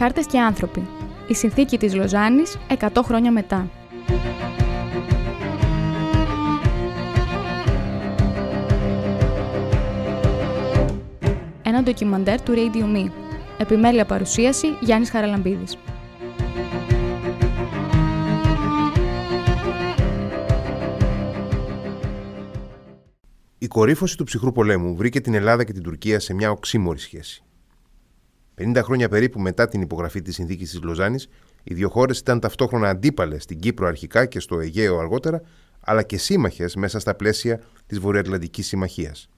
Χάρτες και άνθρωποι. Η συνθήκη της Λοζάνης 100 χρόνια μετά. Ένα ντοκιμαντέρ του Radio Me. Επιμέλεια παρουσίαση Γιάννης Χαραλαμπίδης. Η κορύφωση του ψυχρού πολέμου βρήκε την Ελλάδα και την Τουρκία σε μια οξύμορη σχέση. 50 χρόνια περίπου μετά την υπογραφή της συνθήκης της Λοζάνης, οι δύο χώρες ήταν ταυτόχρονα αντίπαλες στην Κύπρο αρχικά και στο Αιγαίο αργότερα, αλλά και σύμμαχες μέσα στα πλαίσια της Βορειοατλαντικής Συμμαχίας.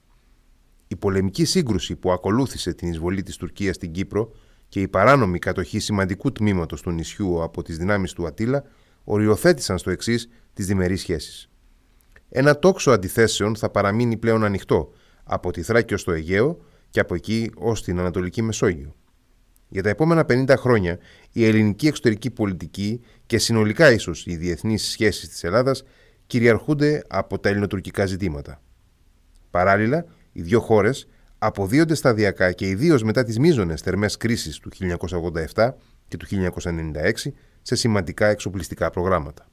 Η πολεμική σύγκρουση που ακολούθησε την εισβολή της Τουρκίας στην Κύπρο και η παράνομη κατοχή σημαντικού τμήματος του νησιού από τις δυνάμεις του Ατήλα οριοθέτησαν στο εξής τις διμερείς σχέσεις. Ένα τόξο αντιθέσεων θα παραμείνει πλέον ανοιχτό από τη Θράκη στο Αιγαίο και από εκεί ως την Ανατολική Μεσόγειο. Για τα επόμενα 50 χρόνια, η ελληνική εξωτερική πολιτική και συνολικά ίσως οι διεθνείς σχέσεις της Ελλάδας κυριαρχούνται από τα ελληνοτουρκικά ζητήματα. Παράλληλα, οι δύο χώρες αποδίονται σταδιακά και ιδίως μετά τις μείζονες θερμές κρίσεις του 1987 και του 1996 σε σημαντικά εξοπλιστικά προγράμματα.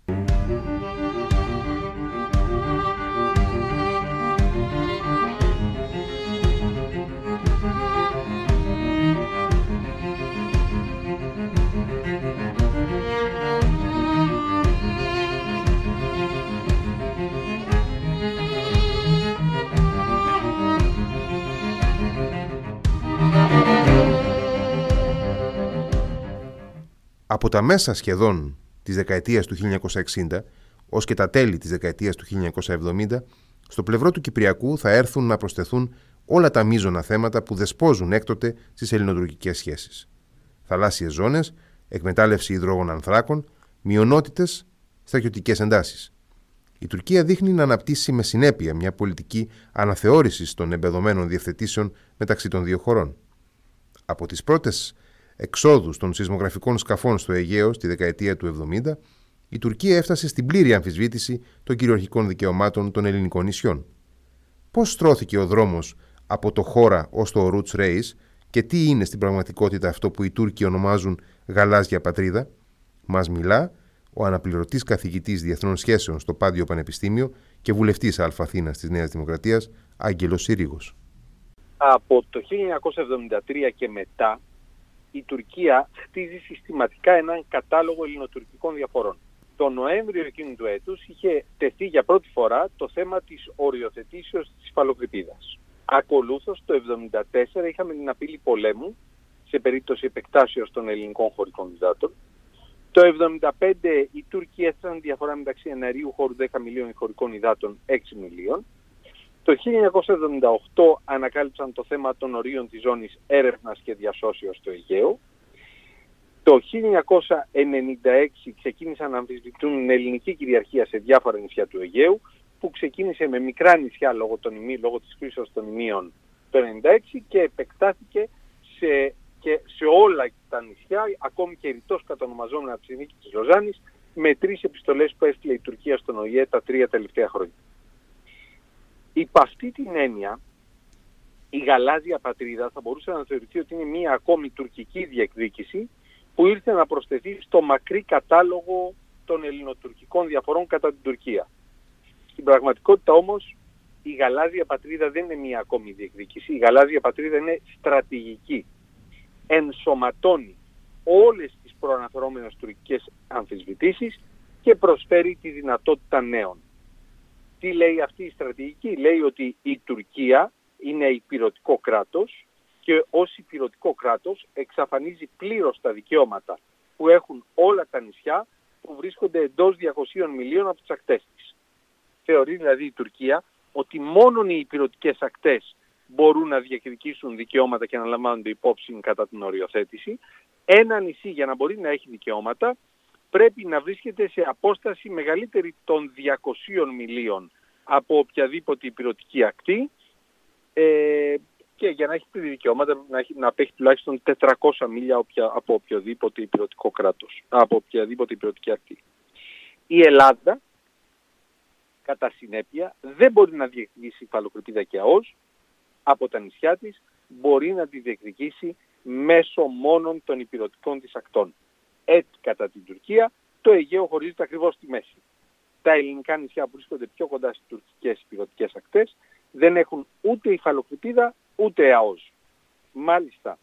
Από τα μέσα σχεδόν της δεκαετίας του 1960 ως και τα τέλη της δεκαετίας του 1970, στο πλευρό του Κυπριακού θα έρθουν να προσθεθούν όλα τα μείζωνα θέματα που δεσπόζουν έκτοτε στις ελληνοτουρκικές σχέσεις. Θαλάσσιες ζώνες, εκμετάλλευση υδρόγων ανθράκων, μειονότητες, στρατιωτικές εντάσεις. Η Τουρκία δείχνει να αναπτύσσει με συνέπεια μια πολιτική αναθεώρησης των εμπεδομένων διευθετήσεων μεταξύ των δύο χωρών. Από τις πρώτες εξόδους των σεισμογραφικών σκαφών στο Αιγαίο στη δεκαετία του 70, η Τουρκία έφτασε στην πλήρη αμφισβήτηση των κυριαρχικών δικαιωμάτων των ελληνικών νησιών. Πώς στρώθηκε ο δρόμος από το χώρα ως το Roots Race και τι είναι στην πραγματικότητα αυτό που οι Τούρκοι ονομάζουν γαλάζια πατρίδα, μας μιλά ο αναπληρωτής καθηγητής Διεθνών Σχέσεων στο Πάντιο Πανεπιστήμιο και βουλευτής Αλφαθήνας της Νέας Δημοκρατίας, Άγγελος Συρίγος. Από το 1973 και μετά η Τουρκία χτίζει συστηματικά έναν κατάλογο ελληνοτουρκικών διαφορών. Το Νοέμβριο εκείνου του έτους είχε τεθεί για πρώτη φορά το θέμα της οριοθετήσεως της υφαλοκρηπίδας. Ακολούθως το 1974 είχαμε την απειλή πολέμου σε περίπτωση επεκτάσεως των ελληνικών χωρικών υδάτων. Το 1975 οι Τούρκοι έθεσαν διαφορά μεταξύ εναερίου χώρου 10 μιλίων χωρικών υδάτων 6 μιλίων το 1978 ανακάλυψαν το θέμα των ορίων της ζώνης έρευνας και διασώσεως στο Αιγαίο. Το 1996 ξεκίνησαν να αμφισβητούν την ελληνική κυριαρχία σε διάφορα νησιά του Αιγαίου, που ξεκίνησε με μικρά νησιά λόγω, των ημί, λόγω της κρίσης των ημείων το 1996 και επεκτάθηκε σε, και σε όλα τα νησιά, ακόμη και ρητός κατονομαζόμενα από τη συνθήκη της Λοζάνης, με τρεις επιστολές που έστειλε η Τουρκία στον ΟΗΕ τα τρία τελευταία χρόνια. Υπ' αυτή την έννοια, η γαλάζια πατρίδα θα μπορούσε να θεωρηθεί ότι είναι μία ακόμη τουρκική διεκδίκηση που ήρθε να προσθεθεί στο μακρύ κατάλογο των ελληνοτουρκικών διαφορών κατά την Τουρκία. Στην πραγματικότητα όμως η γαλάζια πατρίδα δεν είναι μία ακόμη διεκδίκηση, η γαλάζια πατρίδα είναι στρατηγική. Ενσωματώνει όλες τις προαναφερόμενες τουρκικές αμφισβητήσεις και προσφέρει τη δυνατότητα νέων. Τι λέει αυτή η στρατηγική; Λέει ότι η Τουρκία είναι υπηρετικό κράτος και ως υπηρετικό κράτος εξαφανίζει πλήρως τα δικαιώματα που έχουν όλα τα νησιά που βρίσκονται εντός 200 μιλίων από τις ακτές της. Θεωρεί δηλαδή η Τουρκία ότι μόνο οι υπηρετικές ακτές μπορούν να διεκδικήσουν δικαιώματα και να λαμβάνονται υπόψη κατά την οριοθέτηση. Ένα νησί για να μπορεί να έχει δικαιώματα πρέπει να βρίσκεται σε απόσταση μεγαλύτερη των 200 μιλίων από οποιαδήποτε υπηρετική ακτή ε, και για να έχει πλήρη δικαιώματα να, έχει, να απέχει τουλάχιστον 400 μίλια από οποιοδήποτε υπηρετικό κράτος, από οποιαδήποτε υπηρετική ακτή. Η Ελλάδα, κατά συνέπεια, δεν μπορεί να διεκδικήσει υφαλοκρηπίδα και ΑΟΣ από τα νησιά της, μπορεί να τη διεκδικήσει μέσω μόνον των υπηρετικών της ακτών. Έτσι κατά την Τουρκία το Αιγαίο χωρίζεται ακριβώς στη μέση. Τα ελληνικά νησιά που βρίσκονται πιο κοντά στις τουρκικές υπηρετικές ακτές δεν έχουν ούτε υφαλοκρηπίδα ούτε ΑΟΖ. Μάλιστα,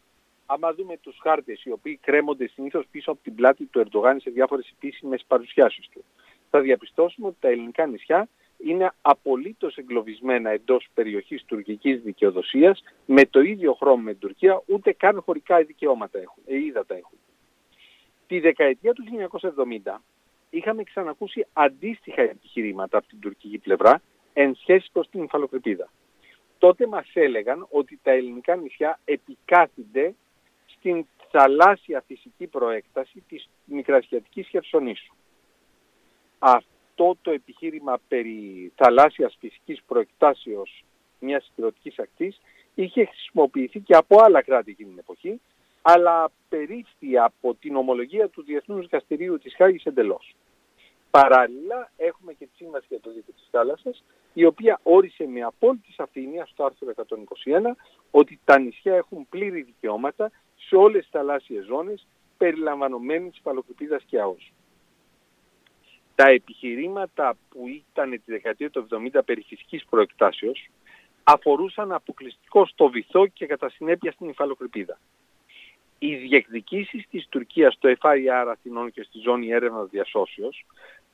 άμα δούμε τους χάρτες οι οποίοι κρέμονται συνήθως πίσω από την πλάτη του Ερντογάν σε διάφορες επίσημες παρουσιάσεις του, θα διαπιστώσουμε ότι τα ελληνικά νησιά είναι απολύτως εγκλωβισμένα εντός περιοχής τουρκικής δικαιοδοσίας με το ίδιο χρώμα με την Τουρκία, ούτε καν χωρικά δικαιώματα έχουν, ε, ύδατα έχουν. Τη δεκαετία του 1970 είχαμε ξανακούσει αντίστοιχα επιχειρήματα από την τουρκική πλευρά εν σχέση προς την υφαλοκρηπίδα. Τότε μας έλεγαν ότι τα ελληνικά νησιά επικάθονται στην θαλάσσια φυσική προέκταση της Μικρασιατικής Χερσονήσου. Αυτό το επιχείρημα περί θαλάσσιας φυσικής προεκτάσεως μιας συγκροτικής ακτής είχε χρησιμοποιηθεί και από άλλα κράτη εκείνη την εποχή, αλλά περίστη από την ομολογία του Διεθνούς Δικαστηρίου της Χάγης εντελώς. Παράλληλα έχουμε και τη Σύμβαση για το Δίκαιο της Θάλασσας, η οποία όρισε με απόλυτη σαφήνεια στο άρθρο 121 ότι τα νησιά έχουν πλήρη δικαιώματα σε όλες τις θαλάσσιες ζώνες περιλαμβανομένης υφαλοκρηπίδας και ΑΟΣ. Τα επιχειρήματα που ήταν τη δεκαετία του 70 περί φυσικής προεκτάσεως αφορούσαν αποκλειστικό στο βυθό και κατά συνέπεια στην υφαλοκρηπίδα. Οι διεκδικήσεις της Τουρκίας στο FIR Αθηνών και στη ζώνη έρευνας διασώσεως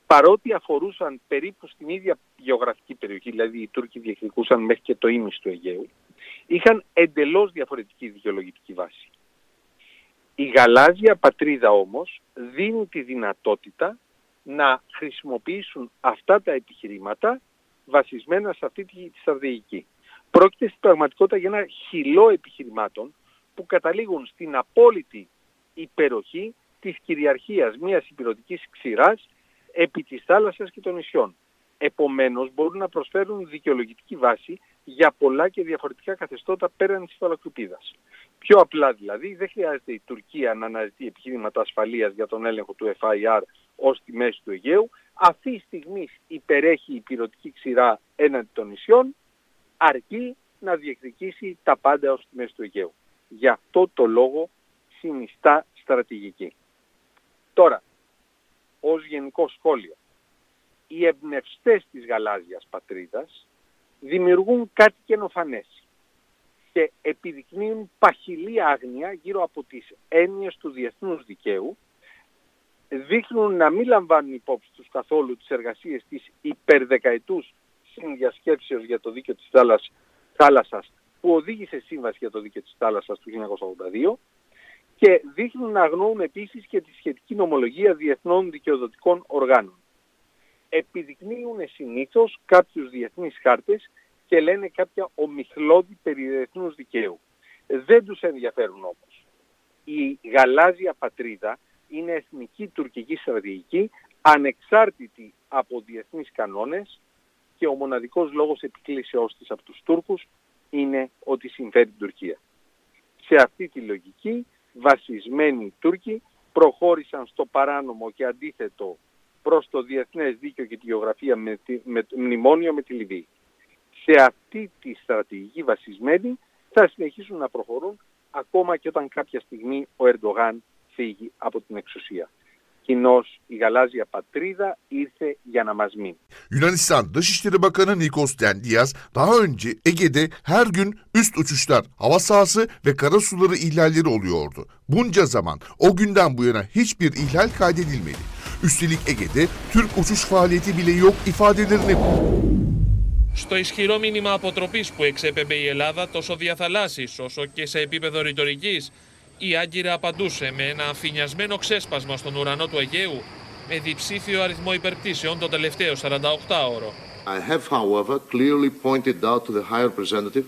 παρότι αφορούσαν περίπου στην ίδια γεωγραφική περιοχή, δηλαδή οι Τούρκοι διεκδικούσαν μέχρι και το ίμιση του Αιγαίου, είχαν εντελώς διαφορετική δικαιολογητική βάση. Η γαλάζια πατρίδα όμως δίνει τη δυνατότητα να χρησιμοποιήσουν αυτά τα επιχειρήματα βασισμένα σε αυτή τη στρατηγική. Πρόκειται στην πραγματικότητα για ένα χυλό επιχειρημάτων που καταλήγουν στην απόλυτη υπεροχή της κυριαρχίας μιας υπηρετικής ξηράς επί της θάλασσας και των νησιών. Επομένως μπορούν να προσφέρουν δικαιολογητική βάση για πολλά και διαφορετικά καθεστώτα πέραν της φαλακρουπίδας. Πιο απλά δηλαδή δεν χρειάζεται η Τουρκία να αναζητεί επιχειρήματα ασφαλείας για τον έλεγχο του FIR ως τη μέση του Αιγαίου. Αυτή τη στιγμή υπερέχει η πυρωτική ξηρά έναντι των νησιών αρκεί να διεκδικήσει τα πάντα ως τη μέση του Αιγαίου. Γι' αυτό το λόγο συνιστά στρατηγική. Τώρα, ως γενικό σχόλιο. Οι εμπνευστές της γαλάζιας πατρίδας δημιουργούν κάτι καινοφανές και επιδεικνύουν παχυλή άγνοια γύρω από τις έννοιες του διεθνούς δικαίου, δείχνουν να μην λαμβάνουν υπόψη τους καθόλου τις εργασίες της υπερδεκαετούς συνδιασκέψεως για το δίκαιο της θάλασσας που οδήγησε σύμβαση για το δίκαιο της θάλασσας του 1982 και δείχνουν να αγνοούν επίσης και τη σχετική νομολογία διεθνών δικαιοδοτικών οργάνων. Επιδεικνύουν συνήθως κάποιους διεθνείς χάρτες και λένε κάποια ομιχλώδη περί διεθνούς δικαίου. Δεν τους ενδιαφέρουν όμως. Η γαλάζια πατρίδα είναι εθνική τουρκική στρατηγική, ανεξάρτητη από διεθνείς κανόνες και ο μοναδικός λόγος επικλήσεώς της από τους Τούρκους είναι ότι συμφέρει την Τουρκία. Σε αυτή τη λογική βασισμένοι Τούρκοι προχώρησαν στο παράνομο και αντίθετο προς το διεθνές δίκαιο και τη γεωγραφία με, τη, με μνημόνιο με τη Λιβύη. Σε αυτή τη στρατηγική βασισμένη θα συνεχίσουν να προχωρούν ακόμα και όταν κάποια στιγμή ο Ερντογάν φύγει από την εξουσία. Κοινώς η γαλάζια πατρίδα ήρθε για να μας μείνει. Yunanistan Dışişleri Bakanı Nikos Dendias daha önce Ege'de her gün üst uçuşlar, hava sahası ve kara suları ihlalleri oluyordu. Bunca zaman o günden bu yana hiçbir ihlal kaydedilmedi. Üstelik Ege'de Türk uçuş faaliyeti bile yok ifadelerini Στο ισχυρό μήνυμα αποτροπής που εξέπεμπε η Ελλάδα τόσο διαθαλάσσης όσο και σε επίπεδο ρητορικής η Άγκυρα απαντούσε με ένα αφηνιασμένο ξέσπασμα στον ουρανό του Αιγαίου με διψήφιο αριθμό υπερπτήσεων το τελευταίο 48 ώρο. I have, however, clearly pointed out to the High Representative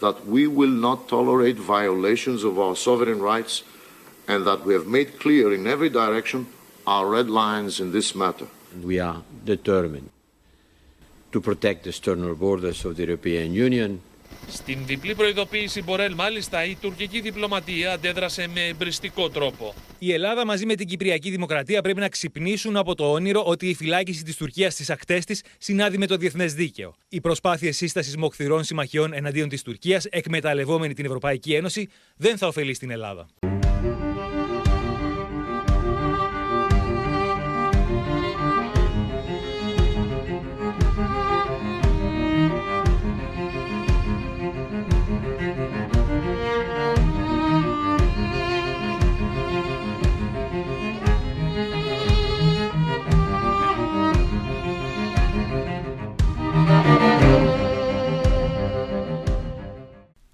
that we will not tolerate violations of our sovereign rights and that we have made clear in every direction our red lines in this matter. We are determined to protect the external borders of the European Union, Στην διπλή προειδοποίηση Μπορέλ, μάλιστα, η τουρκική διπλωματία αντέδρασε με εμπριστικό τρόπο. Η Ελλάδα μαζί με την Κυπριακή Δημοκρατία πρέπει να ξυπνήσουν από το όνειρο ότι η φυλάκιση της Τουρκίας στις ακτές της συνάδει με το διεθνές δίκαιο. Οι προσπάθειες σύστασης μοχθηρών συμμαχιών εναντίον της Τουρκίας, εκμεταλλευόμενη την Ευρωπαϊκή Ένωση, δεν θα ωφελεί στην Ελλάδα.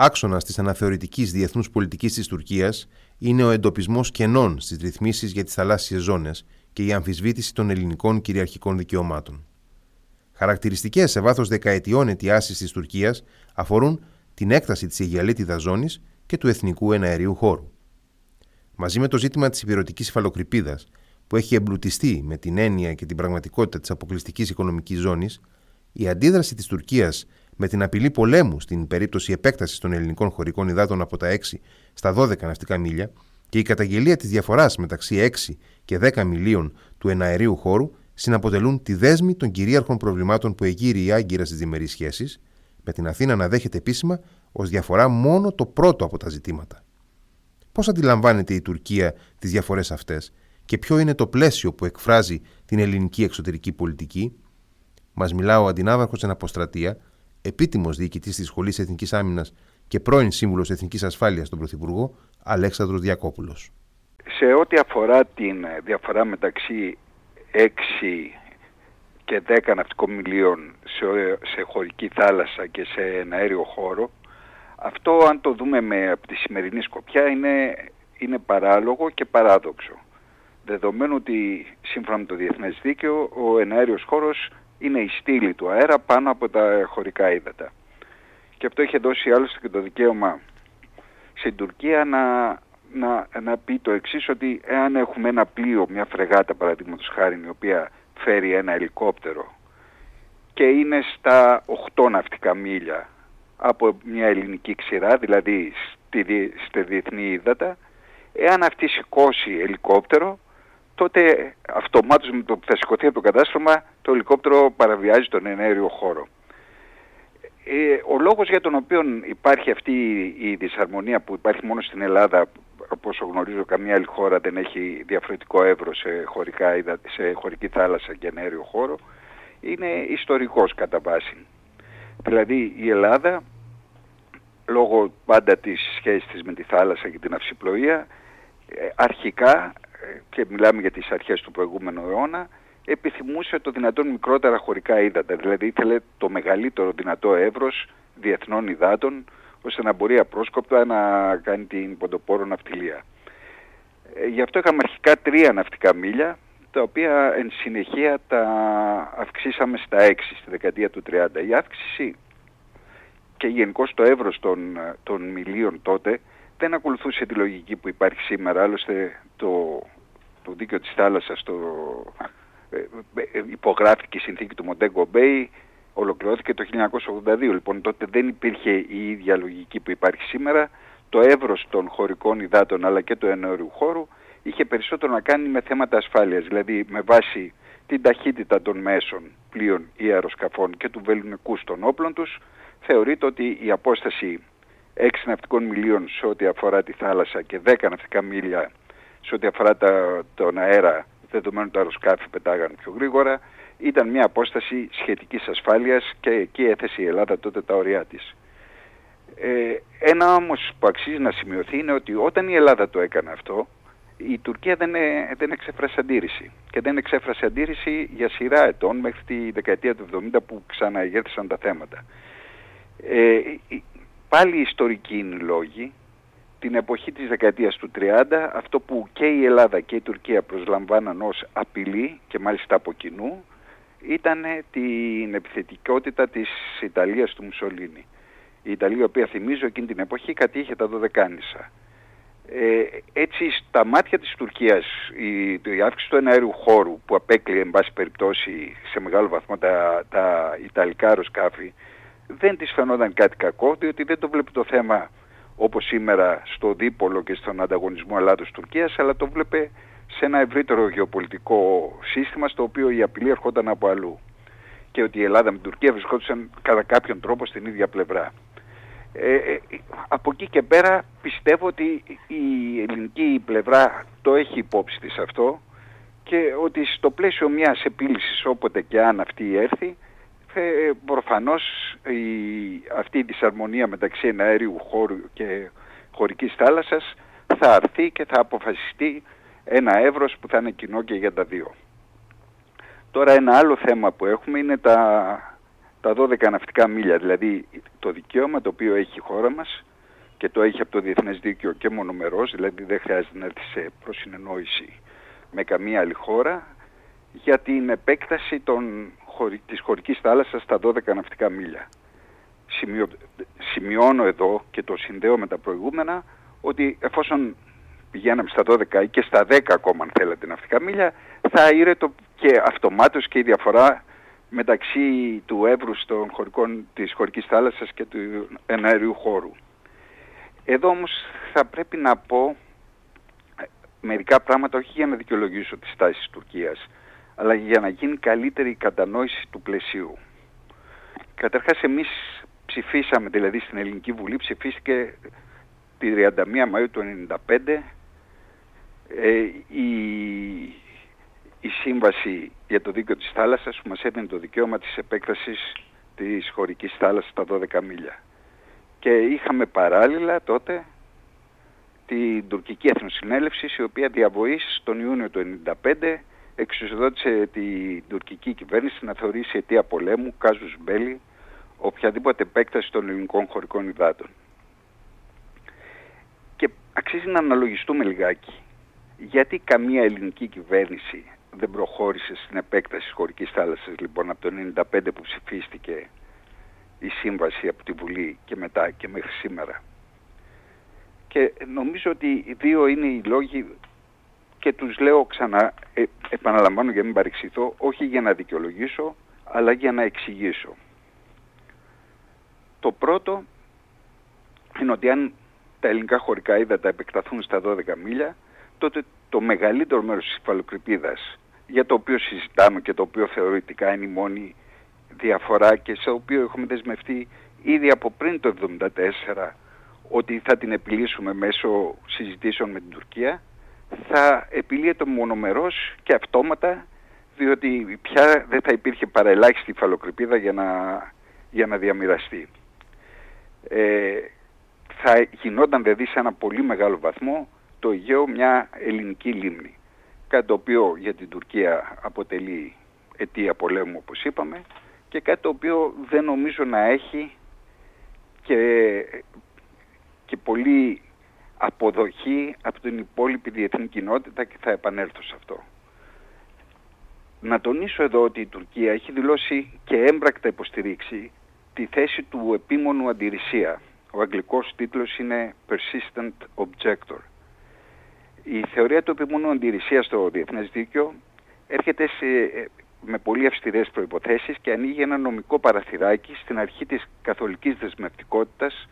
Άξονα της αναθεωρητικής διεθνούς πολιτικής της Τουρκίας είναι ο εντοπισμός κενών στις ρυθμίσεις για τις θαλάσσιες ζώνες και η αμφισβήτηση των ελληνικών κυριαρχικών δικαιωμάτων. Χαρακτηριστικές σε βάθος δεκαετιών αιτιάσεις της Τουρκίας αφορούν την έκταση της Αιγιαλίτιδα ζώνης και του εθνικού εναερίου χώρου. Μαζί με το ζήτημα της υπηρετικής υφαλοκρηπίδας, που έχει εμπλουτιστεί με την έννοια και την πραγματικότητα της αποκλειστικής οικονομικής ζώνης, η αντίδραση της Τουρκίας με την απειλή πολέμου στην περίπτωση επέκτασης των ελληνικών χωρικών υδάτων από τα 6 στα 12 ναυτικά μίλια και η καταγγελία της διαφοράς μεταξύ 6 και 10 μιλίων του εναερίου χώρου συναποτελούν τη δέσμη των κυρίαρχων προβλημάτων που εγείρει η Άγκυρα στις διμερείς σχέσεις, με την Αθήνα να δέχεται επίσημα ως διαφορά μόνο το πρώτο από τα ζητήματα. Πώς αντιλαμβάνεται η Τουρκία τις διαφορές αυτές και ποιο είναι το πλαίσιο που εκφράζει την ελληνική εξωτερική πολιτική, μας μιλά ο αντινάβαρχος εν αποστρατεία, επίτιμος διοικητής της Σχολής Εθνικής Άμυνας και πρώην σύμβουλος Εθνικής Ασφάλειας στον Πρωθυπουργό, Αλέξανδρος Διακόπουλος. Σε ό,τι αφορά την διαφορά μεταξύ 6 και 10 ναυτικών μιλίων σε, σε χωρική θάλασσα και σε ένα αέριο χώρο, αυτό αν το δούμε με, από τη σημερινή σκοπιά είναι, είναι παράλογο και παράδοξο. Δεδομένου ότι σύμφωνα με το Διεθνές Δίκαιο ο εναέριος χώρος είναι η στήλη του αέρα πάνω από τα χωρικά ύδατα. Και αυτό είχε δώσει άλλωστε και το δικαίωμα στην Τουρκία να, να, να πει το εξής ότι εάν έχουμε ένα πλοίο, μια φρεγάτα παραδείγματος χάρη, η οποία φέρει ένα ελικόπτερο και είναι στα 8 ναυτικά μίλια από μια ελληνική ξηρά, δηλαδή στη, στη διεθνή ύδατα, εάν αυτή σηκώσει ελικόπτερο, τότε αυτομάτως με το που θα σηκωθεί από το κατάστρωμα το ελικόπτερο παραβιάζει τον ενέργειο χώρο. Ε, ο λόγος για τον οποίο υπάρχει αυτή η δυσαρμονία που υπάρχει μόνο στην Ελλάδα, όπως γνωρίζω καμία άλλη χώρα δεν έχει διαφορετικό εύρος σε, χωρικά, σε χωρική θάλασσα και ενέργειο χώρο, είναι ιστορικός κατά βάση. Δηλαδή η Ελλάδα, λόγω πάντα της σχέσης της με τη θάλασσα και την αυσιπλοεία, ε, αρχικά και μιλάμε για τις αρχές του προηγούμενου αιώνα, επιθυμούσε το δυνατόν μικρότερα χωρικά ύδατα, δηλαδή ήθελε το μεγαλύτερο δυνατό εύρος διεθνών υδάτων, ώστε να μπορεί απρόσκοπτα να κάνει την ποντοπόρο ναυτιλία. Ε, γι' αυτό είχαμε αρχικά τρία ναυτικά μίλια, τα οποία εν συνεχεία τα αυξήσαμε στα 6 στη δεκαετία του 30. Η αύξηση και γενικώς το εύρος των, των μιλίων τότε δεν ακολουθούσε τη λογική που υπάρχει σήμερα. Άλλωστε το, το δίκαιο της θάλασσας το, ε, ε, υπογράφηκε η συνθήκη του Μοντέγκο Μπέι, ολοκληρώθηκε το 1982. Λοιπόν τότε δεν υπήρχε η ίδια λογική που υπάρχει σήμερα. Το εύρος των χωρικών υδάτων αλλά και του ενέργειου χώρου είχε περισσότερο να κάνει με θέματα ασφάλειας, δηλαδή με βάση την ταχύτητα των μέσων πλοίων ή αεροσκαφών και του βεληνικού των όπλων τους, θεωρείται ότι η απόσταση 6 ναυτικών μιλίων σε ό,τι αφορά τη θάλασσα και 10 ναυτικά μίλια σε ό,τι αφορά τα, τον αέρα, δεδομένου τα αεροσκάφη πετάγαν πιο γρήγορα, ήταν μια απόσταση σχετικής ασφάλειας και εκεί έθεσε η Ελλάδα τότε τα ωριά της. Ε, ένα όμως που αξίζει να σημειωθεί είναι ότι όταν η Ελλάδα το έκανε αυτό, η Τουρκία δεν, ε, δεν εξέφρασε αντίρρηση. Και δεν εξέφρασε αντίρρηση για σειρά ετών μέχρι τη δεκαετία του 70 που ξαναεγέρθησαν τα θέματα. Ε, πάλι ιστορικοί είναι οι λόγοι. Την εποχή της δεκαετίας του 30 αυτό που και η Ελλάδα και η Τουρκία προσλαμβάναν ως απειλή και μάλιστα από κοινού ήταν την επιθετικότητα της Ιταλίας του Μουσολίνη. Η Ιταλία, η οποία θυμίζω εκείνη την εποχή κατήχε τα Δωδεκάνησα. Ε, έτσι στα μάτια της Τουρκίας η, η αύξηση του εναέριου χώρου που απέκλειε εν πάση περιπτώσει σε μεγάλο βαθμό τα, τα Ιταλικά αεροσκάφη δεν της φαινόταν κάτι κακό, διότι δεν το βλέπει το θέμα όπως σήμερα στο δίπολο και στον ανταγωνισμό Ελλάδος-Τουρκίας, αλλά το βλέπε σε ένα ευρύτερο γεωπολιτικό σύστημα στο οποίο η απειλή ερχόταν από αλλού και ότι η Ελλάδα με την Τουρκία βρισκόντουσαν κατά κάποιον τρόπο στην ίδια πλευρά. Ε, ε, από εκεί και πέρα πιστεύω ότι η ελληνική πλευρά το έχει υπόψη της αυτό και ότι στο πλαίσιο μιας επίλυσης όποτε και αν αυτή έρθει ε, προφανώς η, αυτή η δυσαρμονία μεταξύ εναέριου χώρου και χωρικής θάλασσας θα αρθεί και θα αποφασιστεί ένα εύρος που θα είναι κοινό και για τα δύο. Τώρα ένα άλλο θέμα που έχουμε είναι τα, τα 12 ναυτικά μίλια, δηλαδή το δικαίωμα το οποίο έχει η χώρα μας και το έχει από το Διεθνές Δίκαιο και μονομερός, δηλαδή δεν χρειάζεται να έρθει σε προσυνεννόηση με καμία άλλη χώρα, για την επέκταση των, της χωρικής θάλασσας στα 12 ναυτικά μίλια. σημειώνω εδώ και το συνδέω με τα προηγούμενα ότι εφόσον πηγαίναμε στα 12 ή και στα 10 ακόμα αν θέλετε ναυτικά μίλια, θα το και αυτομάτως και η διαφορά μεταξύ του εύρους των χωρικών, της χωρικής θάλασσας και του εναέριου χώρου. Εδώ όμως θα πρέπει να πω ε, μερικά πράγματα όχι για να δικαιολογήσω τις τάσεις της Τουρκίας, αλλά για να γίνει καλύτερη η κατανόηση του πλαισίου. Καταρχάς εμείς ψηφίσαμε, δηλαδή στην Ελληνική Βουλή ψηφίστηκε τη 31 Μαΐου του 1995 ε, η, η σύμβαση για το δίκαιο της θάλασσας που μας έδινε το δικαίωμα της επέκτασης της χωρικής θάλασσας στα 12 μίλια. Και είχαμε παράλληλα τότε την τουρκική εθνοσυνέλευση η οποία διαβοής τον Ιούνιο του 1995 εξουσιοδότησε την τουρκική κυβέρνηση να θεωρήσει αιτία πολέμου, κάζους μπέλη, οποιαδήποτε επέκταση των ελληνικών χωρικών υδάτων. Και αξίζει να αναλογιστούμε λιγάκι γιατί καμία ελληνική κυβέρνηση δεν προχώρησε στην επέκταση της χωρικής θάλασσας λοιπόν από το 1995 που ψηφίστηκε η σύμβαση από τη Βουλή και μετά και μέχρι σήμερα. Και νομίζω ότι οι δύο είναι οι λόγοι και τους λέω ξανά, ε, επαναλαμβάνω για να μην παρεξηθώ, όχι για να δικαιολογήσω, αλλά για να εξηγήσω. Το πρώτο είναι ότι αν τα ελληνικά χωρικά ύδατα επεκταθούν στα 12 μίλια, τότε το μεγαλύτερο μέρος της υφαλοκρηπίδας για το οποίο συζητάμε και το οποίο θεωρητικά είναι η μόνη διαφορά και σε οποίο έχουμε δεσμευτεί ήδη από πριν το 1974 ότι θα την επιλύσουμε μέσω συζητήσεων με την Τουρκία θα επιλύεται μονομερός και αυτόματα διότι πια δεν θα υπήρχε παραελάχιστη υφαλοκρηπίδα για να, για να διαμοιραστεί. Ε, θα γινόταν δηλαδή σε ένα πολύ μεγάλο βαθμό το Αιγαίο μια ελληνική λίμνη. Κάτι το οποίο για την Τουρκία αποτελεί αιτία πολέμου όπως είπαμε και κάτι το οποίο δεν νομίζω να έχει και, και πολύ αποδοχή από την υπόλοιπη διεθνή κοινότητα και θα επανέλθω σε αυτό. Να τονίσω εδώ ότι η Τουρκία έχει δηλώσει και έμπρακτα υποστηρίξει τη θέση του επίμονου αντιρρησία. Ο αγγλικός τίτλος είναι Persistent Objector. Η θεωρία του επιμονού αντιρρησίας στο διεθνές δίκαιο έρχεται σε, με πολύ αυστηρές προϋποθέσεις και ανοίγει ένα νομικό παραθυράκι στην αρχή της καθολικής δεσμευτικότητας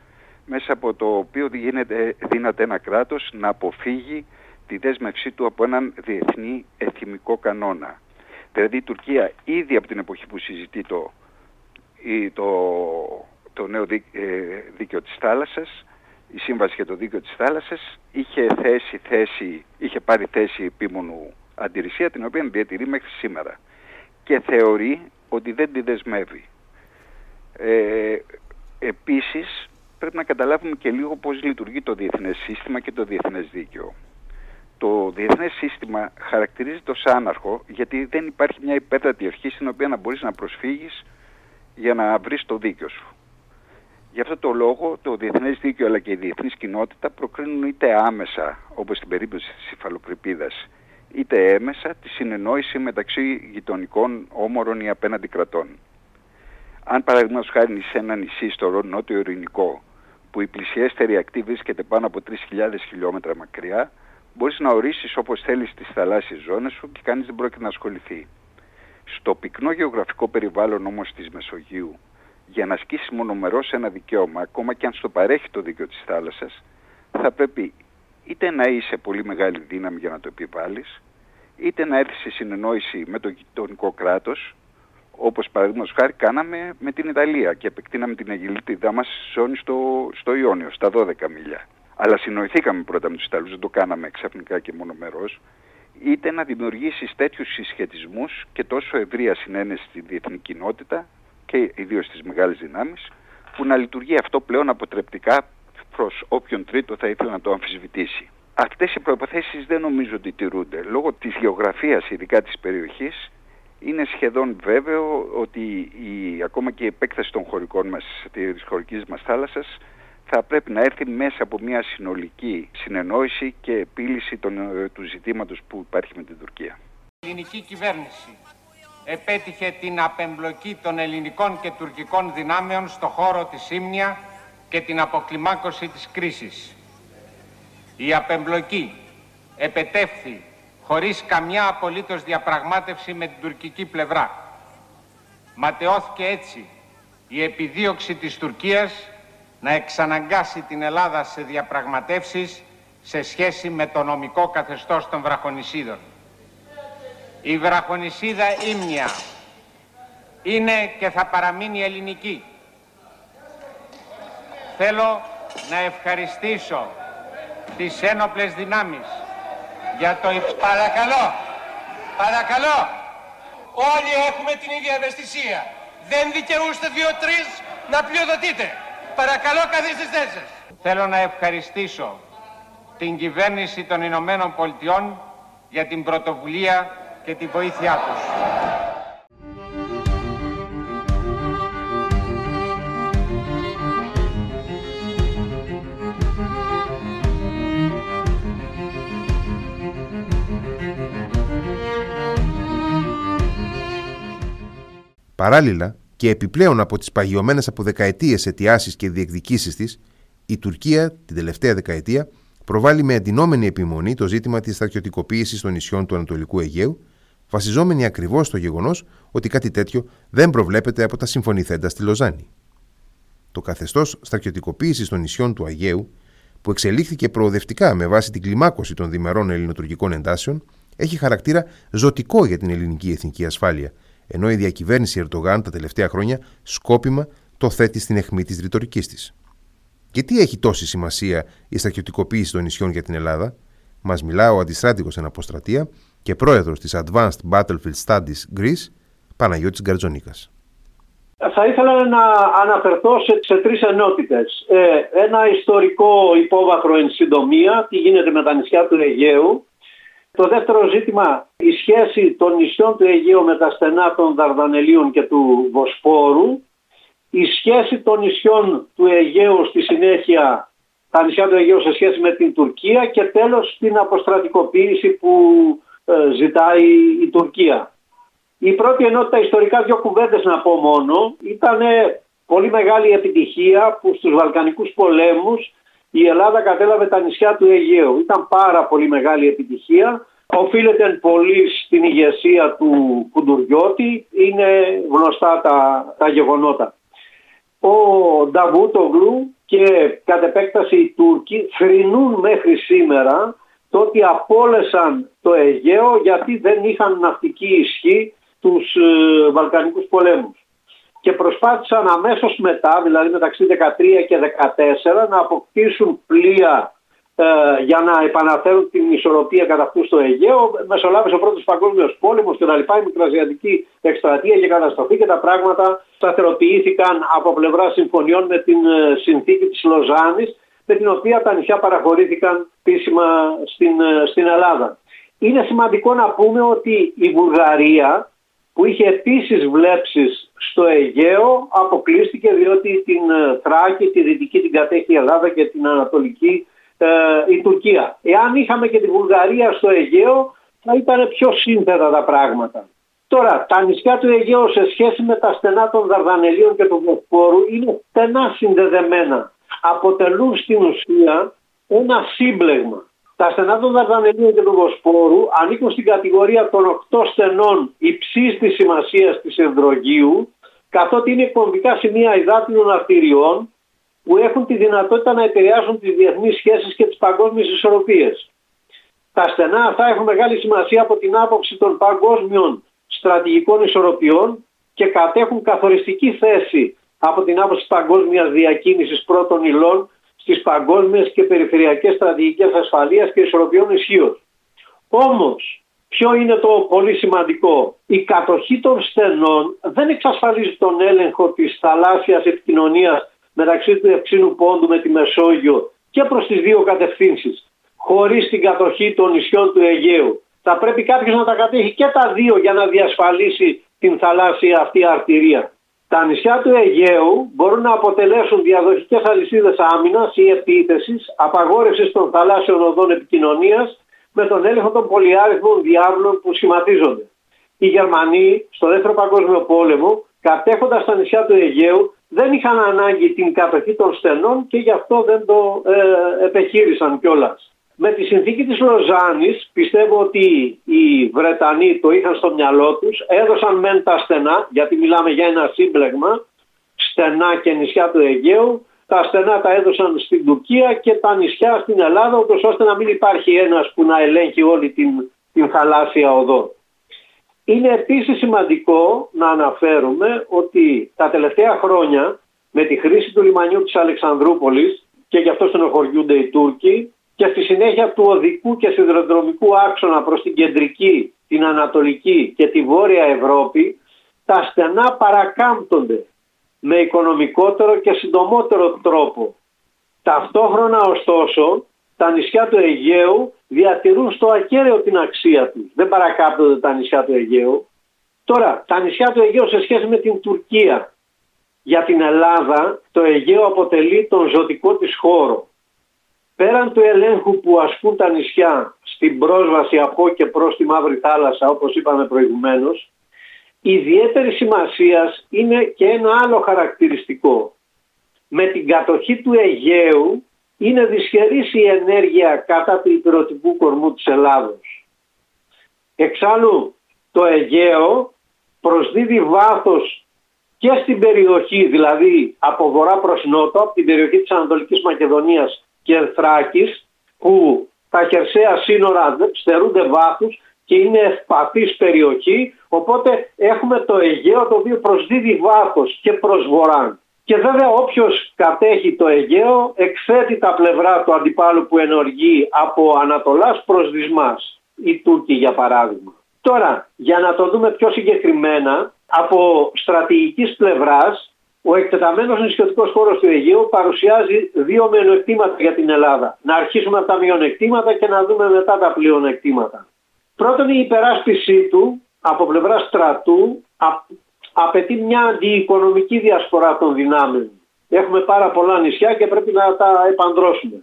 μέσα από το οποίο γίνεται, δύναται ένα κράτος να αποφύγει τη δέσμευσή του από έναν διεθνή εθιμικό κανόνα. Δηλαδή η Τουρκία ήδη από την εποχή που συζητεί το, το, το νέο ε, δίκαιο της θάλασσας η Σύμβαση για το Δίκαιο της Θάλασσας είχε, θέσει, θέση, είχε πάρει θέση επίμονου αντιρρησία την οποία διατηρεί μέχρι σήμερα και θεωρεί ότι δεν τη δεσμεύει. Ε, επίσης πρέπει να καταλάβουμε και λίγο πώς λειτουργεί το διεθνές σύστημα και το διεθνές δίκαιο. Το διεθνές σύστημα χαρακτηρίζεται ως άναρχο γιατί δεν υπάρχει μια υπέρτατη αρχή στην οποία να μπορείς να προσφύγεις για να βρεις το δίκαιο σου. Γι' αυτό το λόγο το διεθνές δίκαιο αλλά και η διεθνής κοινότητα προκρίνουν είτε άμεσα, όπως στην περίπτωση της υφαλοκρηπίδας, είτε έμεσα τη συνεννόηση μεταξύ γειτονικών όμορων ή απέναντι κρατών. Αν παραδείγματος χάρη σε ένα νησί στο νότιο ειρηνικό, που η πλησιέστερη ακτή βρίσκεται πάνω από 3.000 χιλιόμετρα μακριά, μπορείς να ορίσεις όπως θέλεις τις θαλάσσιες ζώνες σου και κανείς δεν πρόκειται να ασχοληθεί. Στο πυκνό γεωγραφικό περιβάλλον όμως της Μεσογείου, για να ασκήσεις μονομερός ένα δικαίωμα, ακόμα και αν στο παρέχει το δίκαιο της θάλασσας, θα πρέπει είτε να είσαι πολύ μεγάλη δύναμη για να το επιβάλλεις, είτε να έρθεις σε συνεννόηση με το γειτονικό κράτος, όπως παραδείγματος χάρη κάναμε με την Ιταλία και επεκτείναμε την αγιλίτιδά μας ζώνη στο, στο Ιόνιο, στα 12 μιλιά. Αλλά συνοηθήκαμε πρώτα με τους Ιταλούς, δεν το κάναμε ξαφνικά και μονομερός, είτε να δημιουργήσεις τέτοιους συσχετισμούς και τόσο ευρεία συνένεση στη διεθνή κοινότητα και ιδίως στις μεγάλες δυνάμεις, που να λειτουργεί αυτό πλέον αποτρεπτικά προς όποιον τρίτο θα ήθελε να το αμφισβητήσει. Αυτές οι προϋποθέσεις δεν νομίζω ότι τηρούνται. Λόγω της γεωγραφίας ειδικά της περιοχής είναι σχεδόν βέβαιο ότι η, ακόμα και η επέκταση των χωρικών μας, της χωρικής μας θάλασσας θα πρέπει να έρθει μέσα από μια συνολική συνεννόηση και επίλυση των, ε, του ζητήματος που υπάρχει με την Τουρκία. Η ελληνική κυβέρνηση επέτυχε την απεμπλοκή των ελληνικών και τουρκικών δυνάμεων στο χώρο της Σύμνια και την αποκλιμάκωση της κρίσης. Η απεμπλοκή επετεύθη χωρίς καμιά απολύτως διαπραγμάτευση με την τουρκική πλευρά. Ματαιώθηκε έτσι η επιδίωξη της Τουρκίας να εξαναγκάσει την Ελλάδα σε διαπραγματεύσεις σε σχέση με το νομικό καθεστώς των βραχονισίδων. Η βραχονισίδα Ήμνια είναι και θα παραμείνει ελληνική. Θέλω να ευχαριστήσω τις ένοπλες δυνάμεις για το... Παρακαλώ, παρακαλώ, όλοι έχουμε την ίδια ευαισθησία. Δεν δικαιούστε δύο-τρεις να πλειοδοτείτε. Παρακαλώ καθίστε θέσεις. Θέλω να ευχαριστήσω την κυβέρνηση των Ηνωμένων Πολιτειών για την πρωτοβουλία και τη βοήθειά τους. Παράλληλα, και επιπλέον από τις παγιωμένες από δεκαετίες αιτιάσεις και διεκδικήσεις της, η Τουρκία την τελευταία δεκαετία προβάλλει με αντινόμενη επιμονή το ζήτημα της στρατιωτικοποίησης των νησιών του Ανατολικού Αιγαίου, βασιζόμενη ακριβώς στο γεγονός ότι κάτι τέτοιο δεν προβλέπεται από τα συμφωνηθέντα στη Λοζάνη. Το καθεστώς στρατιωτικοποίησης των νησιών του Αιγαίου, που εξελίχθηκε προοδευτικά με βάση την κλιμάκωση των διμερών ελληνοτουρκικών εντάσεων, έχει χαρακτήρα ζωτικό για την ελληνική εθνική ασφάλεια ενώ η διακυβέρνηση Ερντογάν τα τελευταία χρόνια σκόπιμα το θέτει στην αιχμή της ρητορικής της. Και τι έχει τόση σημασία η στρατιωτικοποίηση των νησιών για την Ελλάδα, μας μιλά ο αντιστράτηγος εν αποστρατεία και πρόεδρος της Advanced Battlefield Studies Greece, Παναγιώτης Γκαρτζονίκας. Θα ήθελα να αναφερθώ σε, σε τρεις ενότητες. Ε, ένα ιστορικό υπόβαθρο εν συντομία, τι γίνεται με τα νησιά του Αιγαίου, το δεύτερο ζήτημα, η σχέση των νησιών του Αιγαίου με τα στενά των Δαρδανελίων και του Βοσπόρου, η σχέση των νησιών του Αιγαίου στη συνέχεια, τα νησιά του Αιγαίου σε σχέση με την Τουρκία και τέλος την αποστρατικοποίηση που ε, ζητάει η Τουρκία. Η πρώτη ενότητα ιστορικά δύο κουβέντες να πω μόνο ήταν πολύ μεγάλη επιτυχία που στους Βαλκανικούς πολέμους η Ελλάδα κατέλαβε τα νησιά του Αιγαίου. Ήταν πάρα πολύ μεγάλη επιτυχία. Οφείλεται πολύ στην ηγεσία του Κουντουριώτη. Είναι γνωστά τα, τα γεγονότα. Ο Νταβούτογλου και κατ' επέκταση οι Τούρκοι θρυνούν μέχρι σήμερα το ότι απόλεσαν το Αιγαίο γιατί δεν είχαν ναυτική ισχύ τους ε, Βαλκανικούς πολέμους και προσπάθησαν αμέσως μετά, δηλαδή μεταξύ 13 και 14, να αποκτήσουν πλοία ε, για να επαναφέρουν την ισορροπία κατά αυτού στο Αιγαίο. Μεσολάβησε ο πρώτος παγκόσμιος πόλεμος και τα λοιπά, η μικρασιατική εκστρατεία και καταστροφή και τα πράγματα σταθεροποιήθηκαν από πλευράς συμφωνιών με την ε, συνθήκη της Λοζάνης με την οποία τα νησιά παραχωρήθηκαν επίσημα στην, ε, στην Ελλάδα. Είναι σημαντικό να πούμε ότι η Βουλγαρία που είχε επίσης βλέψεις στο Αιγαίο αποκλείστηκε διότι την ε, Θράκη, τη Δυτική την κατέχει η Ελλάδα και την Ανατολική ε, η Τουρκία. Εάν είχαμε και τη Βουλγαρία στο Αιγαίο θα ήταν πιο σύνθετα τα πράγματα. Τώρα, τα νησιά του Αιγαίου σε σχέση με τα στενά των Δαρδανελίων και του Βοσπόρου είναι στενά συνδεδεμένα. Αποτελούν στην ουσία ένα σύμπλεγμα. Τα στενά των Δαρδανελίων και του Βοσπόρου ανήκουν στην κατηγορία των οκτώ στενών υψής της σημασίας της Ευδρογείου καθότι είναι εκπομπικά σημεία υδάτινων αρτηριών που έχουν τη δυνατότητα να επηρεάσουν τις διεθνείς σχέσεις και τις παγκόσμιες ισορροπίες. Τα στενά αυτά έχουν μεγάλη σημασία από την άποψη των παγκόσμιων στρατηγικών ισορροπιών και κατέχουν καθοριστική θέση από την άποψη παγκόσμιας διακίνησης πρώτων υλών στις παγκόσμιες και περιφερειακές στρατηγικές ασφαλείας και ισορροπιών ισχύω. Όμως, ποιο είναι το πολύ σημαντικό; Η κατοχή των στενών δεν εξασφαλίζει τον έλεγχο της θαλάσσιας επικοινωνίας μεταξύ του Ευξήνου Πόντου με τη Μεσόγειο και προς τις δύο κατευθύνσεις χωρίς την κατοχή των νησιών του Αιγαίου. Θα πρέπει κάποιος να τα κατέχει και τα δύο για να διασφαλίσει την θαλάσσια αυτή αρτηρία. Τα νησιά του Αιγαίου μπορούν να αποτελέσουν διαδοχικές αλυσίδες άμυνας ή επίθεσης, απαγόρευσης των θαλάσσιων οδών επικοινωνίας με τον έλεγχο των πολυάριθμων διάβλων που σχηματίζονται. Οι Γερμανοί στο δεύτερο παγκόσμιο πόλεμο κατέχοντας τα νησιά του Αιγαίου δεν είχαν ανάγκη την κατοχή των στενών και γι' αυτό δεν το ε, επεχείρησαν κιόλας. Με τη συνθήκη της Λοζάνης πιστεύω ότι οι Βρετανοί το είχαν στο μυαλό τους, έδωσαν μεν τα στενά, γιατί μιλάμε για ένα σύμπλεγμα, στενά και νησιά του Αιγαίου, τα στενά τα έδωσαν στην Τουρκία και τα νησιά στην Ελλάδα, ώστε να μην υπάρχει ένας που να ελέγχει όλη την, την θαλάσσια οδό. Είναι επίσης σημαντικό να αναφέρουμε ότι τα τελευταία χρόνια με τη χρήση του λιμανιού της Αλεξανδρούπολης και γι' αυτό στενοχωριούνται οι Τούρκοι και στη συνέχεια του οδικού και σιδηροδρομικού άξονα προς την κεντρική, την ανατολική και τη βόρεια Ευρώπη τα στενά παρακάμπτονται με οικονομικότερο και συντομότερο τρόπο. Ταυτόχρονα ωστόσο τα νησιά του Αιγαίου διατηρούν στο ακέραιο την αξία τους. Δεν παρακάπτονται τα νησιά του Αιγαίου. Τώρα, τα νησιά του Αιγαίου σε σχέση με την Τουρκία. Για την Ελλάδα το Αιγαίο αποτελεί τον ζωτικό της χώρο. Πέραν του ελέγχου που ασκούν τα νησιά στην πρόσβαση από και προς τη Μαύρη Θάλασσα όπως είπαμε προηγουμένως, ιδιαίτερη σημασίας είναι και ένα άλλο χαρακτηριστικό. Με την κατοχή του Αιγαίου είναι δυσχερής η ενέργεια κατά του υπηρετικού κορμού της Ελλάδος. Εξάλλου το Αιγαίο προσδίδει βάθος και στην περιοχή, δηλαδή από βορρά προς νότο, από την περιοχή της Ανατολικής Μακεδονίας και Θράκης, που τα χερσαία σύνορα στερούνται βάθους και είναι ευπαθής περιοχή, οπότε έχουμε το Αιγαίο το οποίο προσδίδει βάθος και προς βορρά. Και βέβαια όποιος κατέχει το Αιγαίο εκθέτει τα πλευρά του αντιπάλου που ενοργεί από Ανατολάς προς Δυσμάς, οι Τούρκοι για παράδειγμα. Τώρα, για να το δούμε πιο συγκεκριμένα, από στρατηγικής πλευράς, ο εκτεταμένος νησιωτικός χώρος του Αιγαίου παρουσιάζει δύο μειονεκτήματα για την Ελλάδα. Να αρχίσουμε από τα μειονεκτήματα και να δούμε μετά τα πλειονεκτήματα. Πρώτον η υπεράσπιση του από πλευρά στρατού απαιτεί μια αντιοικονομική διασπορά των δυνάμεων. Έχουμε πάρα πολλά νησιά και πρέπει να τα επαντρώσουμε.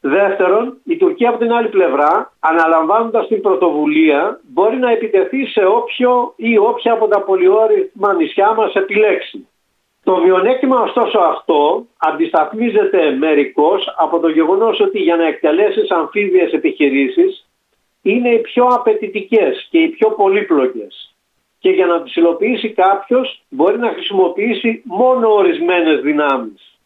Δεύτερον, η Τουρκία από την άλλη πλευρά, αναλαμβάνοντας την πρωτοβουλία, μπορεί να επιτεθεί σε όποιο ή όποια από τα πολυόριθμα νησιά μας επιλέξει. Το μειονέκτημα ωστόσο αυτό αντισταθμίζεται μερικώς από το γεγονός ότι για να εκτελέσεις αμφίβιες επιχειρήσεις είναι οι πιο απαιτητικές και οι πιο πολύπλοκες και για να τις υλοποιήσει κάποιος μπορεί να χρησιμοποιήσει μόνο ορισμένες δυνάμεις.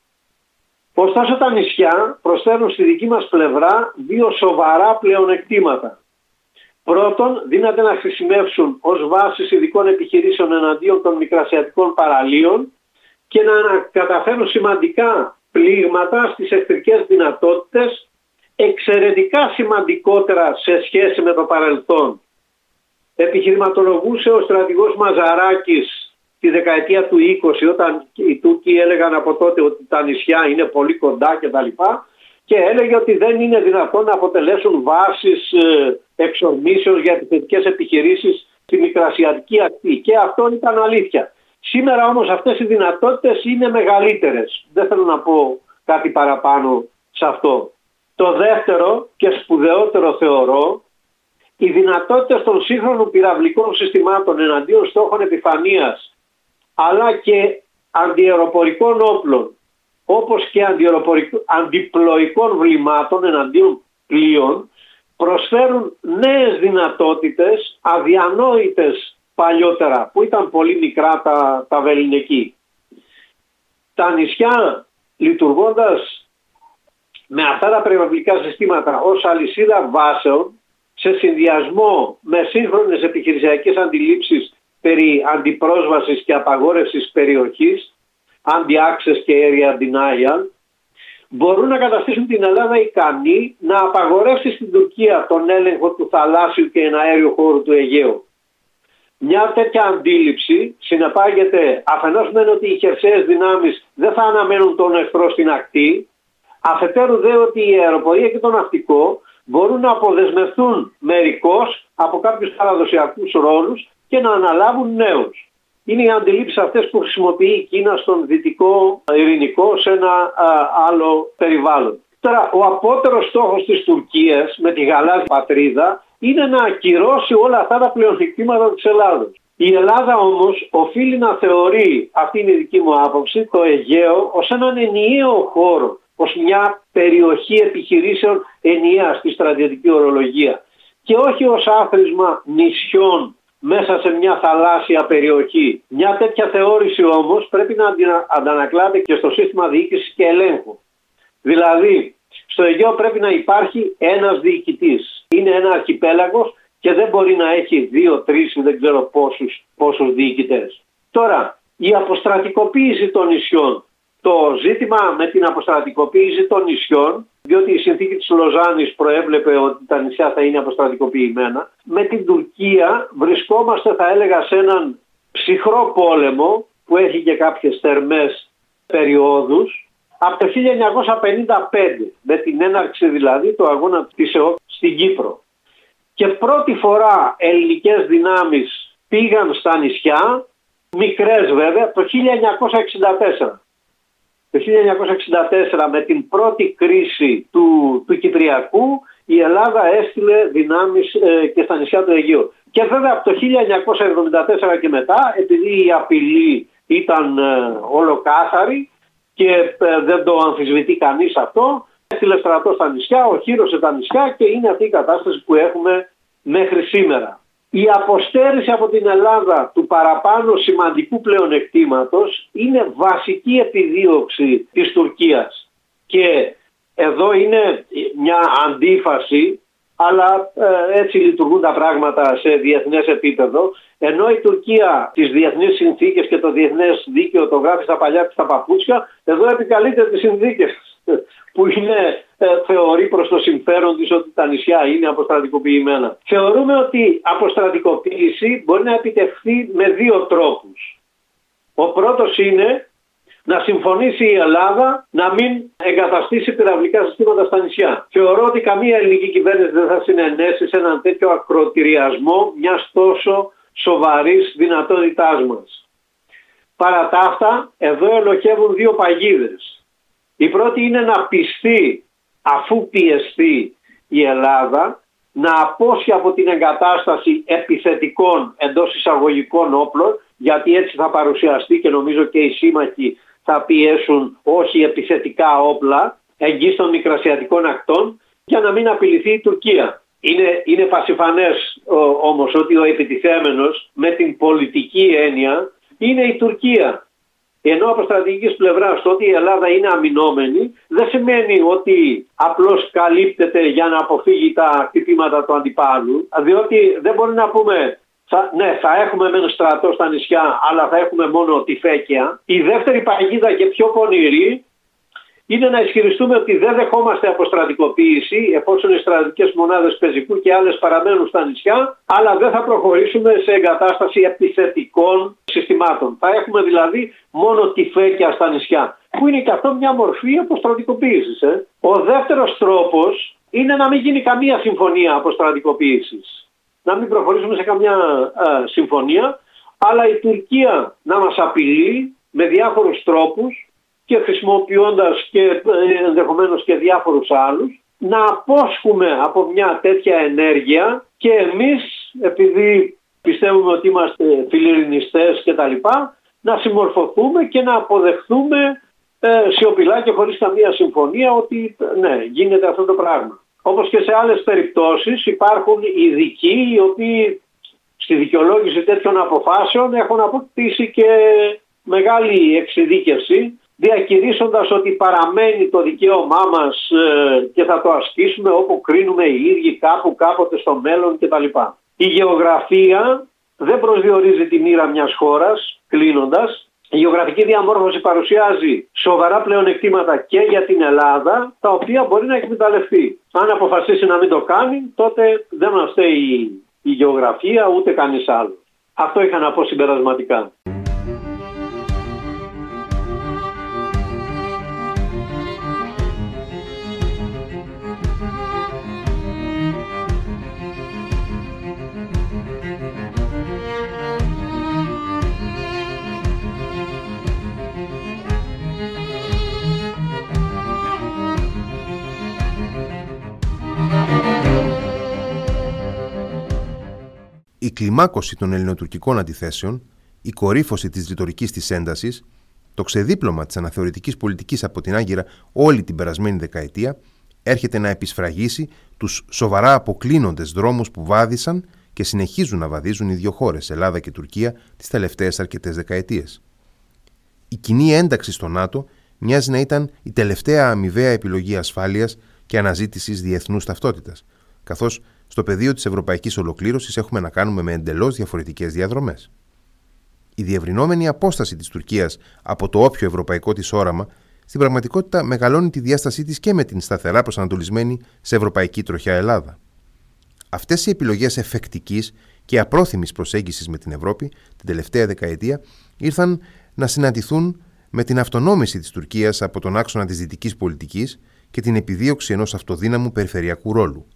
Ωστόσο τα νησιά προσφέρουν στη δική μας πλευρά δύο σοβαρά πλεονεκτήματα. Πρώτον, δύναται να χρησιμεύσουν ως βάση ειδικών επιχειρήσεων εναντίον των μικρασιατικών παραλίων και να καταφέρουν σημαντικά πλήγματα στις εχθρικές δυνατότητες εξαιρετικά σημαντικότερα σε σχέση με το παρελθόν επιχειρηματολογούσε ο στρατηγός Μαζαράκης τη δεκαετία του 20 όταν οι Τούρκοι έλεγαν από τότε ότι τα νησιά είναι πολύ κοντά κτλ. Και έλεγε ότι δεν είναι δυνατόν να αποτελέσουν βάσεις ε, εξορμήσεως για επιθετικές επιχειρήσεις στη Μικρασιατική ακτή. Και αυτό ήταν αλήθεια. Σήμερα όμως αυτές οι δυνατότητες είναι μεγαλύτερες. Δεν θέλω να πω κάτι παραπάνω σε αυτό. Το δεύτερο και σπουδαιότερο θεωρώ οι δυνατότητες των σύγχρονων πυραυλικών συστημάτων εναντίον στόχων επιφανείας αλλά και αντιεροπορικών όπλων όπως και αντιπλοϊκών βλημάτων εναντίον πλοίων προσφέρουν νέες δυνατότητες αδιανόητες παλιότερα που ήταν πολύ μικρά τα, τα βεληνική. Τα νησιά λειτουργώντας με αυτά τα περιβαλλοντικά συστήματα ως αλυσίδα βάσεων σε συνδυασμό με σύγχρονες επιχειρησιακές αντιλήψεις περί αντιπρόσβασης και απαγόρευσης περιοχής, anti-access και area denial, μπορούν να καταστήσουν την Ελλάδα ικανή να απαγορεύσει στην Τουρκία τον έλεγχο του θαλάσσιου και εναέριου χώρου του Αιγαίου. Μια τέτοια αντίληψη συνεπάγεται αφενός μεν ότι οι χερσαίες δυνάμεις δεν θα αναμένουν τον εχθρό στην ακτή, αφετέρου δε ότι η αεροπορία και το ναυτικό μπορούν να αποδεσμευτούν μερικώς από κάποιους παραδοσιακούς ρόλους και να αναλάβουν νέους. Είναι οι αντιλήψεις αυτές που χρησιμοποιεί η Κίνα στον δυτικό ειρηνικό σε ένα άλλο περιβάλλον. Τώρα, ο απότερος στόχος της Τουρκίας με τη γαλάζια πατρίδα είναι να ακυρώσει όλα αυτά τα πλεονεκτήματα της Ελλάδος. Η Ελλάδα όμως οφείλει να θεωρεί, αυτή είναι η δική μου άποψη, το Αιγαίο ως έναν ενιαίο χώρο, ως μια περιοχή επιχειρήσεων ενιαίας στη στρατιωτική ορολογία και όχι ως άθροισμα νησιών μέσα σε μια θαλάσσια περιοχή. Μια τέτοια θεώρηση όμως πρέπει να αντανακλάται και στο σύστημα διοίκησης και ελέγχου. Δηλαδή, στο Αιγαίο πρέπει να υπάρχει ένας διοικητής. Είναι ένα αρχιπέλαγος και δεν μπορεί να έχει δύο, τρεις ή δεν ξέρω πόσους, πόσους διοικητές. Τώρα, η αποστρατικοποίηση των νησιών. Το ζήτημα με την αποστρατικοποίηση των νησιών διότι η συνθήκη της Λοζάνης προέβλεπε ότι τα νησιά θα είναι αποστρατικοποιημένα. Με την Τουρκία βρισκόμαστε θα έλεγα σε έναν ψυχρό πόλεμο που έχει και κάποιες θερμές περιόδους από το 1955 με την έναρξη δηλαδή του αγώνα της ΕΟΚ στην Κύπρο. Και πρώτη φορά ελληνικές δυνάμεις πήγαν στα νησιά, μικρές βέβαια, το 1964 το 1964 με την πρώτη κρίση του, του Κυπριακού η Ελλάδα έστειλε δυνάμεις ε, και στα νησιά του Αιγαίου. Και βέβαια από το 1974 και μετά επειδή η απειλή ήταν ε, ολοκάθαρη και ε, δεν το αμφισβητεί κανείς αυτό έστειλε στρατό στα νησιά, οχύρωσε τα νησιά και είναι αυτή η κατάσταση που έχουμε μέχρι σήμερα. Η αποστέρηση από την Ελλάδα του παραπάνω σημαντικού πλεονεκτήματος είναι βασική επιδίωξη της Τουρκίας. Και εδώ είναι μια αντίφαση, αλλά ε, έτσι λειτουργούν τα πράγματα σε διεθνές επίπεδο, ενώ η Τουρκία τις διεθνείς συνθήκες και το διεθνές δίκαιο το γράφει στα παλιά και στα παπούτσια, εδώ επικαλείται τις συνθήκες που είναι, ε, θεωρεί προς το συμφέρον της ότι τα νησιά είναι αποστρατικοποιημένα. Θεωρούμε ότι αποστρατικοποίηση μπορεί να επιτευχθεί με δύο τρόπους. Ο πρώτος είναι να συμφωνήσει η Ελλάδα να μην εγκαταστήσει πυραυλικά συστήματα στα νησιά. Θεωρώ ότι καμία ελληνική κυβέρνηση δεν θα συνενέσει σε έναν τέτοιο ακροτηριασμό μιας τόσο σοβαρής δυνατότητάς μας. Παρά τα αυτά, εδώ ελοχεύουν δύο παγίδες. Η πρώτη είναι να πιστεί αφού πιεστεί η Ελλάδα να απόσχει από την εγκατάσταση επιθετικών εντός εισαγωγικών όπλων γιατί έτσι θα παρουσιαστεί και νομίζω και οι σύμμαχοι θα πιέσουν όχι επιθετικά όπλα εγγύς των μικρασιατικών ακτών για να μην απειληθεί η Τουρκία. Είναι, είναι πασιφανές όμως ότι ο επιτιθέμενος με την πολιτική έννοια είναι η Τουρκία. Ενώ από στρατηγικής πλευράς το ότι η Ελλάδα είναι αμυνόμενη δεν σημαίνει ότι απλώς καλύπτεται για να αποφύγει τα χτυπήματα του αντιπάλου. Διότι δεν μπορεί να πούμε θα, ναι, θα έχουμε μεν στρατό στα νησιά, αλλά θα έχουμε μόνο τη φέκια. Η δεύτερη παγίδα και πιο πονηρή είναι να ισχυριστούμε ότι δεν δεχόμαστε αποστρατικοποίηση εφόσον οι στρατιωτικές μονάδες πεζικού και άλλες παραμένουν στα νησιά, αλλά δεν θα προχωρήσουμε σε εγκατάσταση επιθετικών συστημάτων. Θα έχουμε δηλαδή μόνο τη φέκια στα νησιά, που είναι και αυτό μια μορφή αποστρατικοποίησης. Ε. Ο δεύτερος τρόπος είναι να μην γίνει καμία συμφωνία αποστρατικοποίησης. Να μην προχωρήσουμε σε καμιά ε, συμφωνία, αλλά η Τουρκία να μας απειλεί με διάφορους τρόπους και χρησιμοποιώντας και ε, ενδεχομένως και διάφορους άλλους να απόσχουμε από μια τέτοια ενέργεια και εμείς επειδή πιστεύουμε ότι είμαστε φιλιρινιστές και τα λοιπά να συμμορφωθούμε και να αποδεχθούμε ε, σιωπηλά και χωρίς καμία συμφωνία ότι ναι γίνεται αυτό το πράγμα. Όπως και σε άλλες περιπτώσεις υπάρχουν ειδικοί οι οποίοι στη δικαιολόγηση τέτοιων αποφάσεων έχουν αποκτήσει και μεγάλη εξειδίκευση διακηρύσσοντας ότι παραμένει το δικαίωμά μας ε, και θα το ασκήσουμε όπου κρίνουμε οι ίδιοι κάπου κάποτε στο μέλλον κτλ. Η γεωγραφία δεν προσδιορίζει τη μοίρα μιας χώρας, κλείνοντας. Η γεωγραφική διαμόρφωση παρουσιάζει σοβαρά πλεονεκτήματα και για την Ελλάδα, τα οποία μπορεί να εκμεταλλευτεί. Αν αποφασίσει να μην το κάνει, τότε δεν μας φταίει η γεωγραφία ούτε κανείς άλλος. Αυτό είχα να πω συμπερασματικά. Κλιμάκωση των ελληνοτουρκικών αντιθέσεων, η κορύφωση της ρητορικής της έντασης, το ξεδίπλωμα της αναθεωρητικής πολιτικής από την Άγκυρα όλη την περασμένη δεκαετία, έρχεται να επισφραγίσει τους σοβαρά αποκλίνοντες δρόμους που βάδισαν και συνεχίζουν να βαδίζουν οι δύο χώρες, Ελλάδα και Τουρκία, τις τελευταίες αρκετές δεκαετίες. Η κοινή ένταξη στο ΝΑΤΟ μοιάζει να ήταν η τελευταία αμοιβαία επιλογή ασφάλειας και αναζήτησης διεθνούς ταυτότητας, καθώς στο πεδίο της ευρωπαϊκής ολοκλήρωσης έχουμε να κάνουμε με εντελώς διαφορετικές διαδρομές. Η διευρυνόμενη απόσταση της Τουρκίας από το όποιο ευρωπαϊκό της όραμα στην πραγματικότητα μεγαλώνει τη διάστασή της και με την σταθερά προσανατολισμένη σε ευρωπαϊκή τροχιά Ελλάδα. Αυτές οι επιλογές εφεκτικής και απρόθυμης προσέγγισης με την Ευρώπη την τελευταία δεκαετία ήρθαν να συναντηθούν με την αυτονόμηση της Τουρκίας από τον άξονα της δυτικής πολιτικής και την επιδίωξη ενός αυτοδύναμου περιφερειακού ρόλου.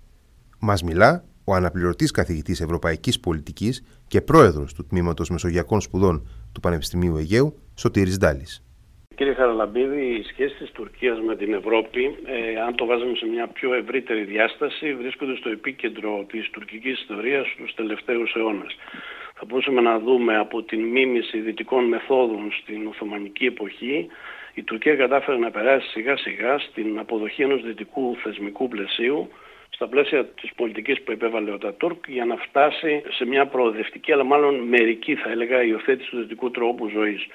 Μας μιλά ο αναπληρωτής καθηγητής Ευρωπαϊκής Πολιτικής και πρόεδρος του Τμήματος Μεσογειακών Σπουδών του Πανεπιστημίου Αιγαίου, Σωτήρης Ντάλης. Κύριε Χαραλαμπίδη, οι σχέσεις της Τουρκίας με την Ευρώπη, ε, αν το βάζουμε σε μια πιο ευρύτερη διάσταση, βρίσκονται στο επίκεντρο της τουρκικής ιστορίας του τελευταίους αιώνες. Θα μπορούσαμε να δούμε από την μίμηση δυτικών μεθόδων στην Οθωμανική εποχή, η Τουρκία κατάφερε να περάσει σιγά σιγά στην αποδοχή ενός δυτικού θεσμικού πλαισίου στα πλαίσια της πολιτικής που επέβαλε ο Τατούρκ για να φτάσει σε μια προοδευτική αλλά μάλλον μερική θα έλεγα υιοθέτηση του δυτικού τρόπου ζωής.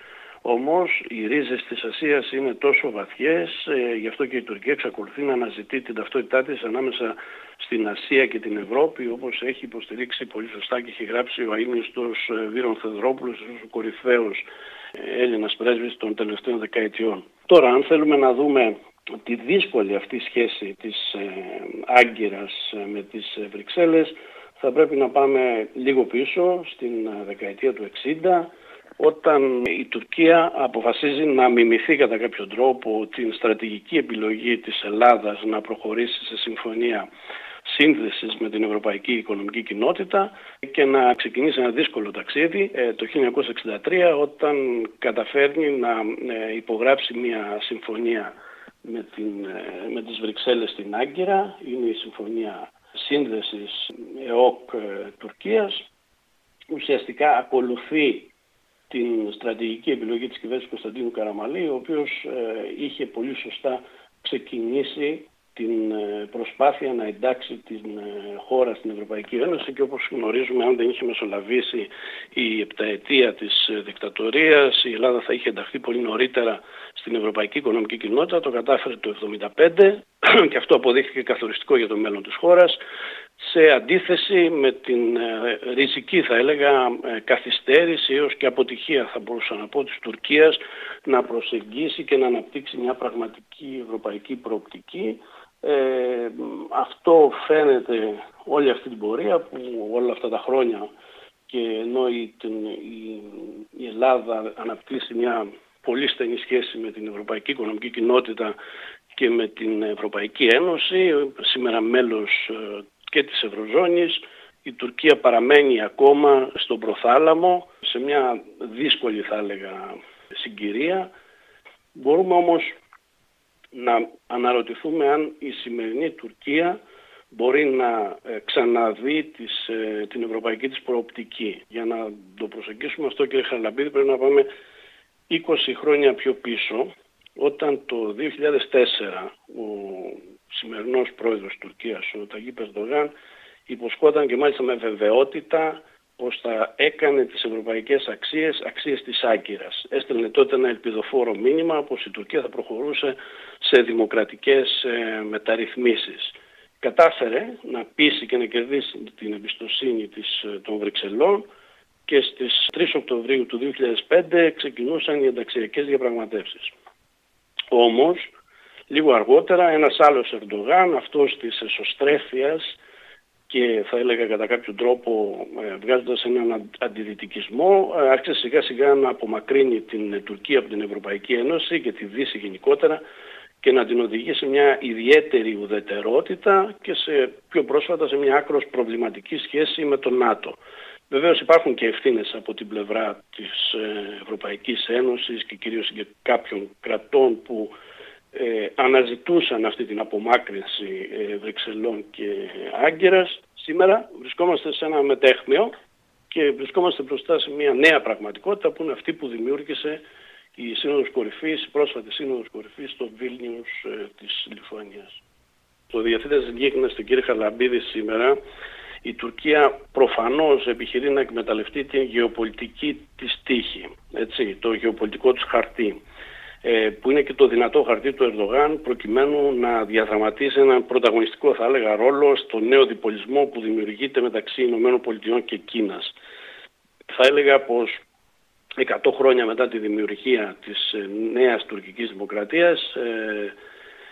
Όμως οι ρίζες της Ασίας είναι τόσο βαθιές, ε, γι' αυτό και η Τουρκία εξακολουθεί να αναζητεί την ταυτότητά της ανάμεσα στην Ασία και την Ευρώπη, όπως έχει υποστηρίξει πολύ σωστά και έχει γράψει ο αείμνηστος ε, Βύρον Θεδρόπουλος, ο κορυφαίος ε, Έλληνας πρέσβης των τελευταίων δεκαετιών. Τώρα, αν θέλουμε να δούμε τη δύσκολη αυτή σχέση της ε, Άγκυρας ε, με τις ε, Βρυξέλλες θα πρέπει να πάμε λίγο πίσω στην δεκαετία του 60 όταν η Τουρκία αποφασίζει να μιμηθεί κατά κάποιο τρόπο την στρατηγική επιλογή της Ελλάδας να προχωρήσει σε συμφωνία σύνδεσης με την Ευρωπαϊκή Οικονομική Κοινότητα και να ξεκινήσει ένα δύσκολο ταξίδι το 1963 όταν καταφέρνει να υπογράψει μια συμφωνία με, την, ε, με τις Βρυξέλλες στην Άγκυρα. Είναι η Συμφωνία Σύνδεσης ΕΟΚ ε, Τουρκίας. Ουσιαστικά ακολουθεί την στρατηγική επιλογή της κυβέρνησης Κωνσταντίνου Καραμαλή, ο οποίος ε, είχε πολύ σωστά ξεκινήσει την ε, προσπάθεια να εντάξει την ε, χώρα στην Ευρωπαϊκή Ένωση και όπως γνωρίζουμε αν δεν είχε μεσολαβήσει η επταετία της ε, δικτατορίας η Ελλάδα θα είχε ενταχθεί πολύ νωρίτερα στην Ευρωπαϊκή Οικονομική Κοινότητα, το κατάφερε το 1975 και αυτό αποδείχθηκε καθοριστικό για το μέλλον της χώρας σε αντίθεση με την ριζική θα έλεγα καθυστέρηση έως και αποτυχία θα μπορούσα να πω της Τουρκίας να προσεγγίσει και να αναπτύξει μια πραγματική ευρωπαϊκή προοπτική ε, αυτό φαίνεται όλη αυτή την πορεία που όλα αυτά τα χρόνια και ενώ η, η, η Ελλάδα αναπτύσσει μια πολύ στενή σχέση με την Ευρωπαϊκή Οικονομική Κοινότητα και με την Ευρωπαϊκή Ένωση, σήμερα μέλος ε, και της Ευρωζώνης, η Τουρκία παραμένει ακόμα στον προθάλαμο σε μια δύσκολη θα έλεγα συγκυρία. Μπορούμε όμως να αναρωτηθούμε αν η σημερινή Τουρκία μπορεί να ε, ξαναδεί τις, ε, την ευρωπαϊκή της προοπτική. Για να το προσεγγίσουμε αυτό κύριε Χαρλαμπίδη πρέπει να πάμε 20 χρόνια πιο πίσω όταν το 2004 ο σημερινός πρόεδρος της Τουρκίας, ο Ταγί Περδογάν, υποσχόταν και μάλιστα με βεβαιότητα πως θα έκανε τις ευρωπαϊκές αξίες αξίες της Άγκυρας. Έστελνε τότε ένα ελπιδοφόρο μήνυμα πως η Τουρκία θα προχωρούσε σε δημοκρατικές ε, μεταρρυθμίσεις. Κατάφερε να πείσει και να κερδίσει την εμπιστοσύνη της, ε, των Βρυξελών και στις 3 Οκτωβρίου του 2005 ξεκινούσαν οι ενταξιακές διαπραγματεύσεις. Όμως, λίγο αργότερα ένας άλλος Ερντογάν, αυτός της εσωστρέφειας και θα έλεγα κατά κάποιο τρόπο ε, βγάζοντας έναν αντιδυτικισμό ε, άρχισε σιγά σιγά να απομακρύνει την Τουρκία από την Ευρωπαϊκή Ένωση και τη Δύση γενικότερα και να την οδηγεί σε μια ιδιαίτερη ουδετερότητα και σε πιο πρόσφατα σε μια άκρος προβληματική σχέση με τον ΝΑΤΟ. Βεβαίως υπάρχουν και ευθύνες από την πλευρά της ε, Ευρωπαϊκής Ένωσης και κυρίως και κάποιων κρατών που ε, αναζητούσαν αυτή την απομάκρυνση ε, Βρυξελών και Άγκυρας. Σήμερα βρισκόμαστε σε ένα μετέχμιο και βρισκόμαστε μπροστά σε μια νέα πραγματικότητα που είναι αυτή που δημιούργησε η Σύνοδος Κορυφής, η πρόσφατη Σύνοδος Κορυφής στο Βίλνιους ε, της Λιθουανίας. Το διευθύντες γίγνεσθε κύριε Χαλαμπίδη σήμερα η Τουρκία προφανώς επιχειρεί να εκμεταλλευτεί την γεωπολιτική της τύχη, έτσι, το γεωπολιτικό της χαρτί. Ε, που είναι και το δυνατό χαρτί του Ερδογάν προκειμένου να διαδραματίσει έναν πρωταγωνιστικό θα έλεγα ρόλο στο νέο διπολισμό που δημιουργείται μεταξύ Ηνωμένων Πολιτειών και Κίνας. Θα έλεγα πως 100 χρόνια μετά τη δημιουργία της ε, νέας τουρκικής δημοκρατίας ε,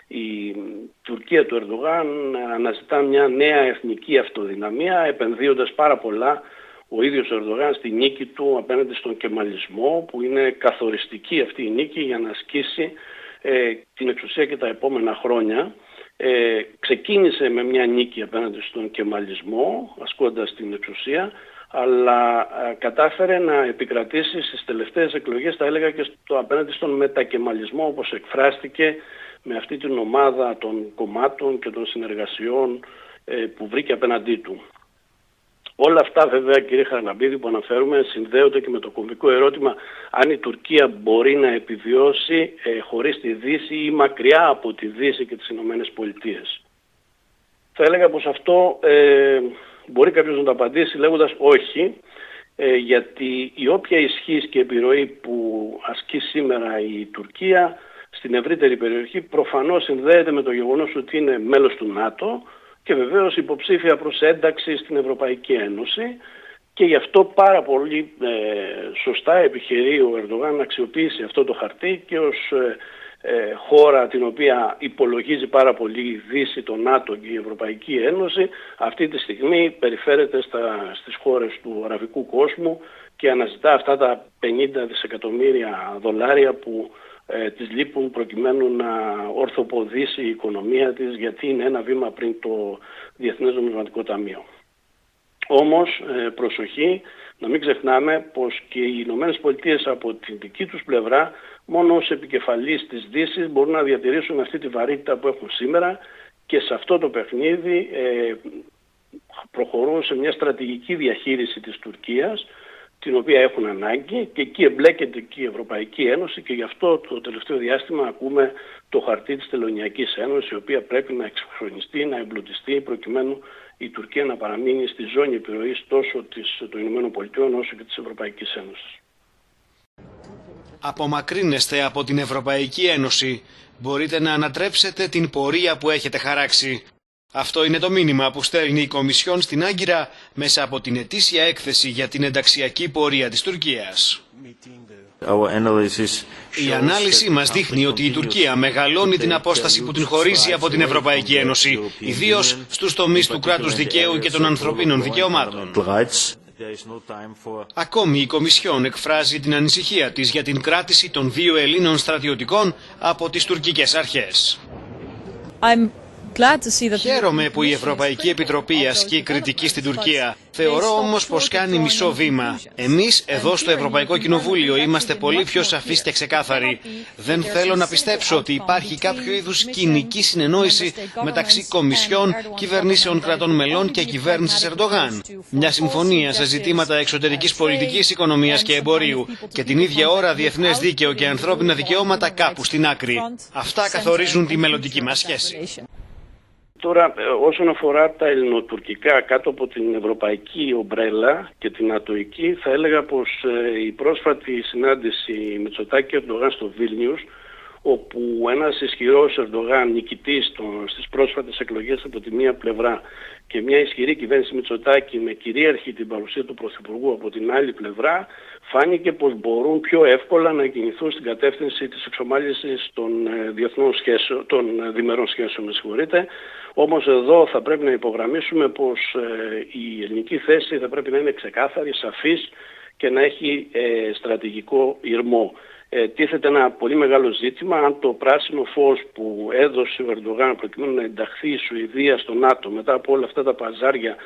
η Τουρκία του Ερδογάν αναζητά μια νέα εθνική αυτοδυναμία επενδύοντας πάρα πολλά ο ίδιος ο Ερδογάν στη νίκη του απέναντι στον κεμαλισμό που είναι καθοριστική αυτή η νίκη για να ασκήσει ε, την εξουσία και τα επόμενα χρόνια. Ε, ξεκίνησε με μια νίκη απέναντι στον κεμαλισμό ασκώντας την εξουσία αλλά ε, κατάφερε να επικρατήσει στις τελευταίες εκλογές θα έλεγα και στο απέναντι στον μετακεμαλισμό όπως εκφράστηκε με αυτή την ομάδα των κομμάτων και των συνεργασιών ε, που βρήκε απέναντί του. Όλα αυτά βέβαια κύριε Χαρναμπίδη που αναφέρουμε συνδέονται και με το κομβικό ερώτημα αν η Τουρκία μπορεί να επιβιώσει ε, χωρίς τη Δύση ή μακριά από τη Δύση και τις Ηνωμένες Πολιτείες. Θα έλεγα πως αυτό ε, μπορεί κάποιος να το απαντήσει λέγοντας όχι ε, γιατί η όποια ισχύς και επιρροή που ασκεί σήμερα η Τουρκία στην ευρύτερη περιοχή προφανώς συνδέεται με το γεγονός ότι είναι μέλος του ΝΑΤΟ και βεβαίως υποψήφια προς ένταξη στην Ευρωπαϊκή Ένωση και γι' αυτό πάρα πολύ ε, σωστά επιχειρεί ο Ερντογάν να αξιοποιήσει αυτό το χαρτί και ως ε, ε, χώρα την οποία υπολογίζει πάρα πολύ η Δύση, το ΝΑΤΟ και η Ευρωπαϊκή Ένωση αυτή τη στιγμή περιφέρεται στα, στις χώρες του αραβικού κόσμου και αναζητά αυτά τα 50 δισεκατομμύρια δολάρια που ε, της λείπουν προκειμένου να ορθοποδήσει η οικονομία της γιατί είναι ένα βήμα πριν το Διεθνές Νομισματικό Ταμείο. Όμως ε, προσοχή να μην ξεχνάμε πως και οι Ηνωμένες Πολιτείες από την δική τους πλευρά μόνο ως επικεφαλής της Δύσης μπορούν να διατηρήσουν αυτή τη βαρύτητα που έχουν σήμερα και σε αυτό το παιχνίδι ε, προχωρούν σε μια στρατηγική διαχείριση της Τουρκίας την οποία έχουν ανάγκη και εκεί εμπλέκεται και η Ευρωπαϊκή Ένωση και γι' αυτό το τελευταίο διάστημα ακούμε το χαρτί της Τελωνιακής Ένωσης η οποία πρέπει να εξυγχρονιστεί, να εμπλουτιστεί προκειμένου η Τουρκία να παραμείνει στη ζώνη επιρροής τόσο της, των Ηνωμένων Πολιτειών όσο και της Ευρωπαϊκής Ένωσης. Απομακρύνεστε από την Ευρωπαϊκή Ένωση. Μπορείτε να ανατρέψετε την πορεία που έχετε χαράξει. Αυτό είναι το μήνυμα που στέλνει η Κομισιόν στην Άγκυρα μέσα από την ετήσια έκθεση για την ενταξιακή πορεία της Τουρκίας. Η ανάλυση μας δείχνει ότι η Τουρκία μεγαλώνει την απόσταση που την χωρίζει από την Ευρωπαϊκή Ένωση, ιδίως στους τομείς του κράτους δικαίου και των ανθρωπίνων δικαιωμάτων. Ακόμη η Κομισιόν εκφράζει την ανησυχία της για την κράτηση των δύο Ελλήνων στρατιωτικών από τις τουρκικές αρχές. Χαίρομαι που η Ευρωπαϊκή Επιτροπή ασκεί κριτική στην Τουρκία. Θεωρώ όμως πως κάνει μισό βήμα. Εμείς εδώ στο Ευρωπαϊκό Κοινοβούλιο είμαστε πολύ πιο σαφείς και ξεκάθαροι. Δεν θέλω να πιστέψω ότι υπάρχει κάποιο είδους κοινική συνεννόηση μεταξύ κομισιών, κυβερνήσεων κρατών μελών και κυβέρνησης Ερντογάν. Μια συμφωνία σε ζητήματα εξωτερικής πολιτικής, οικονομίας και εμπορίου και την ίδια ώρα διεθνές δίκαιο και ανθρώπινα δικαιώματα κάπου στην άκρη. Αυτά καθορίζουν τη μελλοντική μας σχέση. Τώρα, ε, όσον αφορά τα ελληνοτουρκικά κάτω από την ευρωπαϊκή ομπρέλα και την ατοική, θα έλεγα πως ε, η πρόσφατη συνάντηση Μητσοτάκη Ερντογάν στο Βίλνιους, όπου ένας ισχυρός Ερντογάν νικητής στις πρόσφατες εκλογές από τη μία πλευρά και μια ισχυρή κυβέρνηση Μητσοτάκη με κυρίαρχη την παρουσία του Πρωθυπουργού από την άλλη πλευρά, φάνηκε πως μπορούν πιο εύκολα να κινηθούν στην κατεύθυνση της εξομάλυνσης των, ε, διεθνών σχέσεων, των διμερών σχέσεων, με συγχωρείτε. Όμως εδώ θα πρέπει να υπογραμμίσουμε πως ε, η ελληνική θέση θα πρέπει να είναι ξεκάθαρη, σαφής και να έχει ε, στρατηγικό ηρμό. Ε, τίθεται ένα πολύ μεγάλο ζήτημα αν το πράσινο φως που έδωσε ο Ερντογάν προκειμένου να ενταχθεί η Σουηδία στο ΝΑΤΟ μετά από όλα αυτά τα παζάρια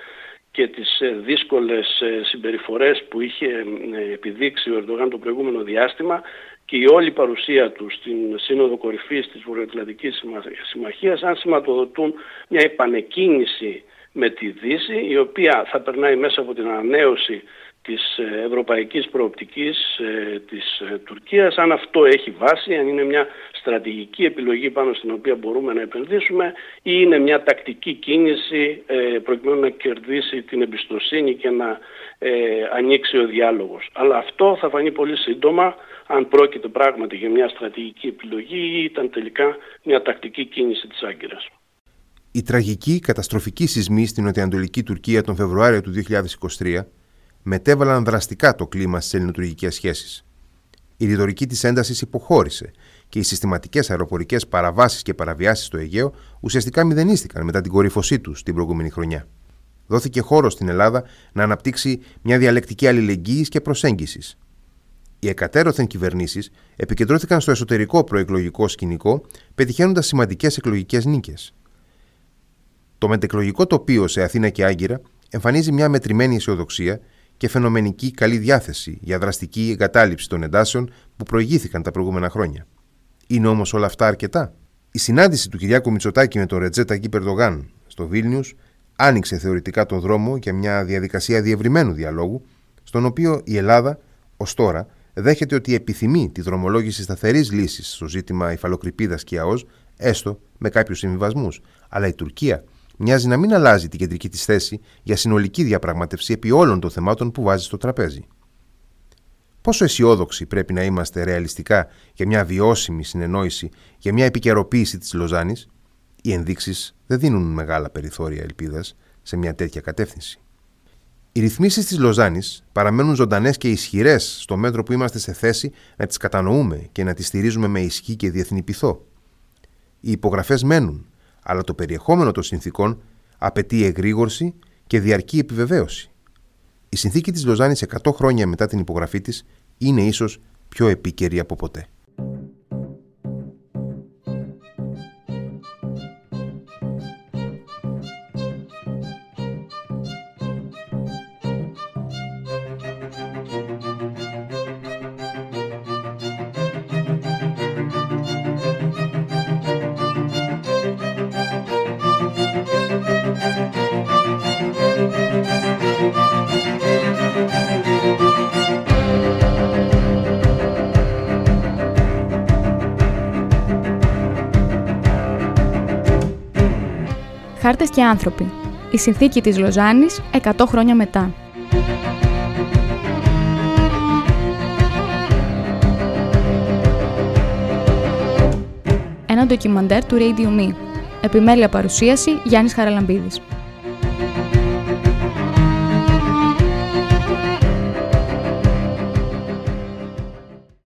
και τις ε, δύσκολες ε, συμπεριφορές που είχε ε, επιδείξει ο Ερντογάν το προηγούμενο διάστημα και η όλη παρουσία του στην Σύνοδο Κορυφής της Βορειοατλαντικής Συμμαχίας αν σηματοδοτούν μια επανεκκίνηση με τη Δύση η οποία θα περνάει μέσα από την ανανέωση της ε, ευρωπαϊκής προοπτικής ε, της ε, Τουρκίας, αν αυτό έχει βάση, αν είναι μια στρατηγική επιλογή πάνω στην οποία μπορούμε να επενδύσουμε ή είναι μια τακτική κίνηση προκειμένου να κερδίσει την εμπιστοσύνη και να ανοίξει ο διάλογος. Αλλά αυτό θα φανεί πολύ σύντομα αν πρόκειται πράγματι για μια στρατηγική επιλογή ή ήταν τελικά μια τακτική κίνηση της Άγκυρας. Η τραγική καταστροφική σεισμή στην νοτιοανατολική Τουρκία τον Φεβρουάριο του 2023 μετέβαλαν δραστικά το κλίμα στις ελληνοτουρκικές σχέσεις. Η ρητορική της έντασης υποχώρησε και οι συστηματικές αεροπορικές παραβάσεις και παραβιάσεις στο Αιγαίο ουσιαστικά μηδενίστηκαν μετά την κορύφωσή του την προηγούμενη χρονιά. Δόθηκε χώρο στην Ελλάδα να αναπτύξει μια διαλεκτική αλληλεγγύης και προσέγγισης. Οι εκατέρωθεν κυβερνήσεις επικεντρώθηκαν στο εσωτερικό προεκλογικό σκηνικό, πετυχαίνοντας σημαντικές εκλογικές νίκες. Το μετεκλογικό τοπίο σε Αθήνα και Άγκυρα εμφανίζει μια μετρημένη αισιοδοξία και φαινομενική καλή διάθεση για δραστική εγκατάλειψη των εντάσεων που προηγήθηκαν τα προηγούμενα χρόνια. Είναι όμως όλα αυτά αρκετά; Η συνάντηση του Κυριάκου Μητσοτάκη με τον Ρετζέτα Γκί Περδογάν στο Βίλνιους άνοιξε θεωρητικά τον δρόμο για μια διαδικασία διευρυμένου διαλόγου, στον οποίο η Ελλάδα, ως τώρα, δέχεται ότι επιθυμεί τη δρομολόγηση σταθερής λύσης στο ζήτημα υφαλοκρηπίδας και ΑΟΣ, έστω με κάποιους συμβιβασμούς. Αλλά η Τουρκία μοιάζει να μην αλλάζει την κεντρική της θέση για συνολική διαπραγμάτευση επί όλων των θεμάτων που βάζει στο τραπέζι. Πόσο αισιόδοξοι πρέπει να είμαστε ρεαλιστικά για μια βιώσιμη συνεννόηση, για μια επικαιροποίηση της Λοζάνης, οι ενδείξεις δεν δίνουν μεγάλα περιθώρια ελπίδας σε μια τέτοια κατεύθυνση. Οι ρυθμίσεις της Λοζάνης παραμένουν ζωντανές και ισχυρές στο μέτρο που είμαστε σε θέση να τις κατανοούμε και να τις στηρίζουμε με ισχύ και διεθνή πειθό. Οι υπογραφές μένουν, αλλά το περιεχόμενο των συνθήκων απαιτεί εγρήγορση και διαρκή επιβεβαίωση. Η συνθήκη της Λοζάνης 100 χρόνια μετά την υπογραφή της είναι ίσως πιο επίκαιρη από ποτέ. Και άνθρωποι. Η συνθήκη της Λοζάνης 100 χρόνια μετά. Ένα ντοκιμαντέρ του Radio Me. Επιμέλεια παρουσίαση Γιάννης Χαραλαμπίδης.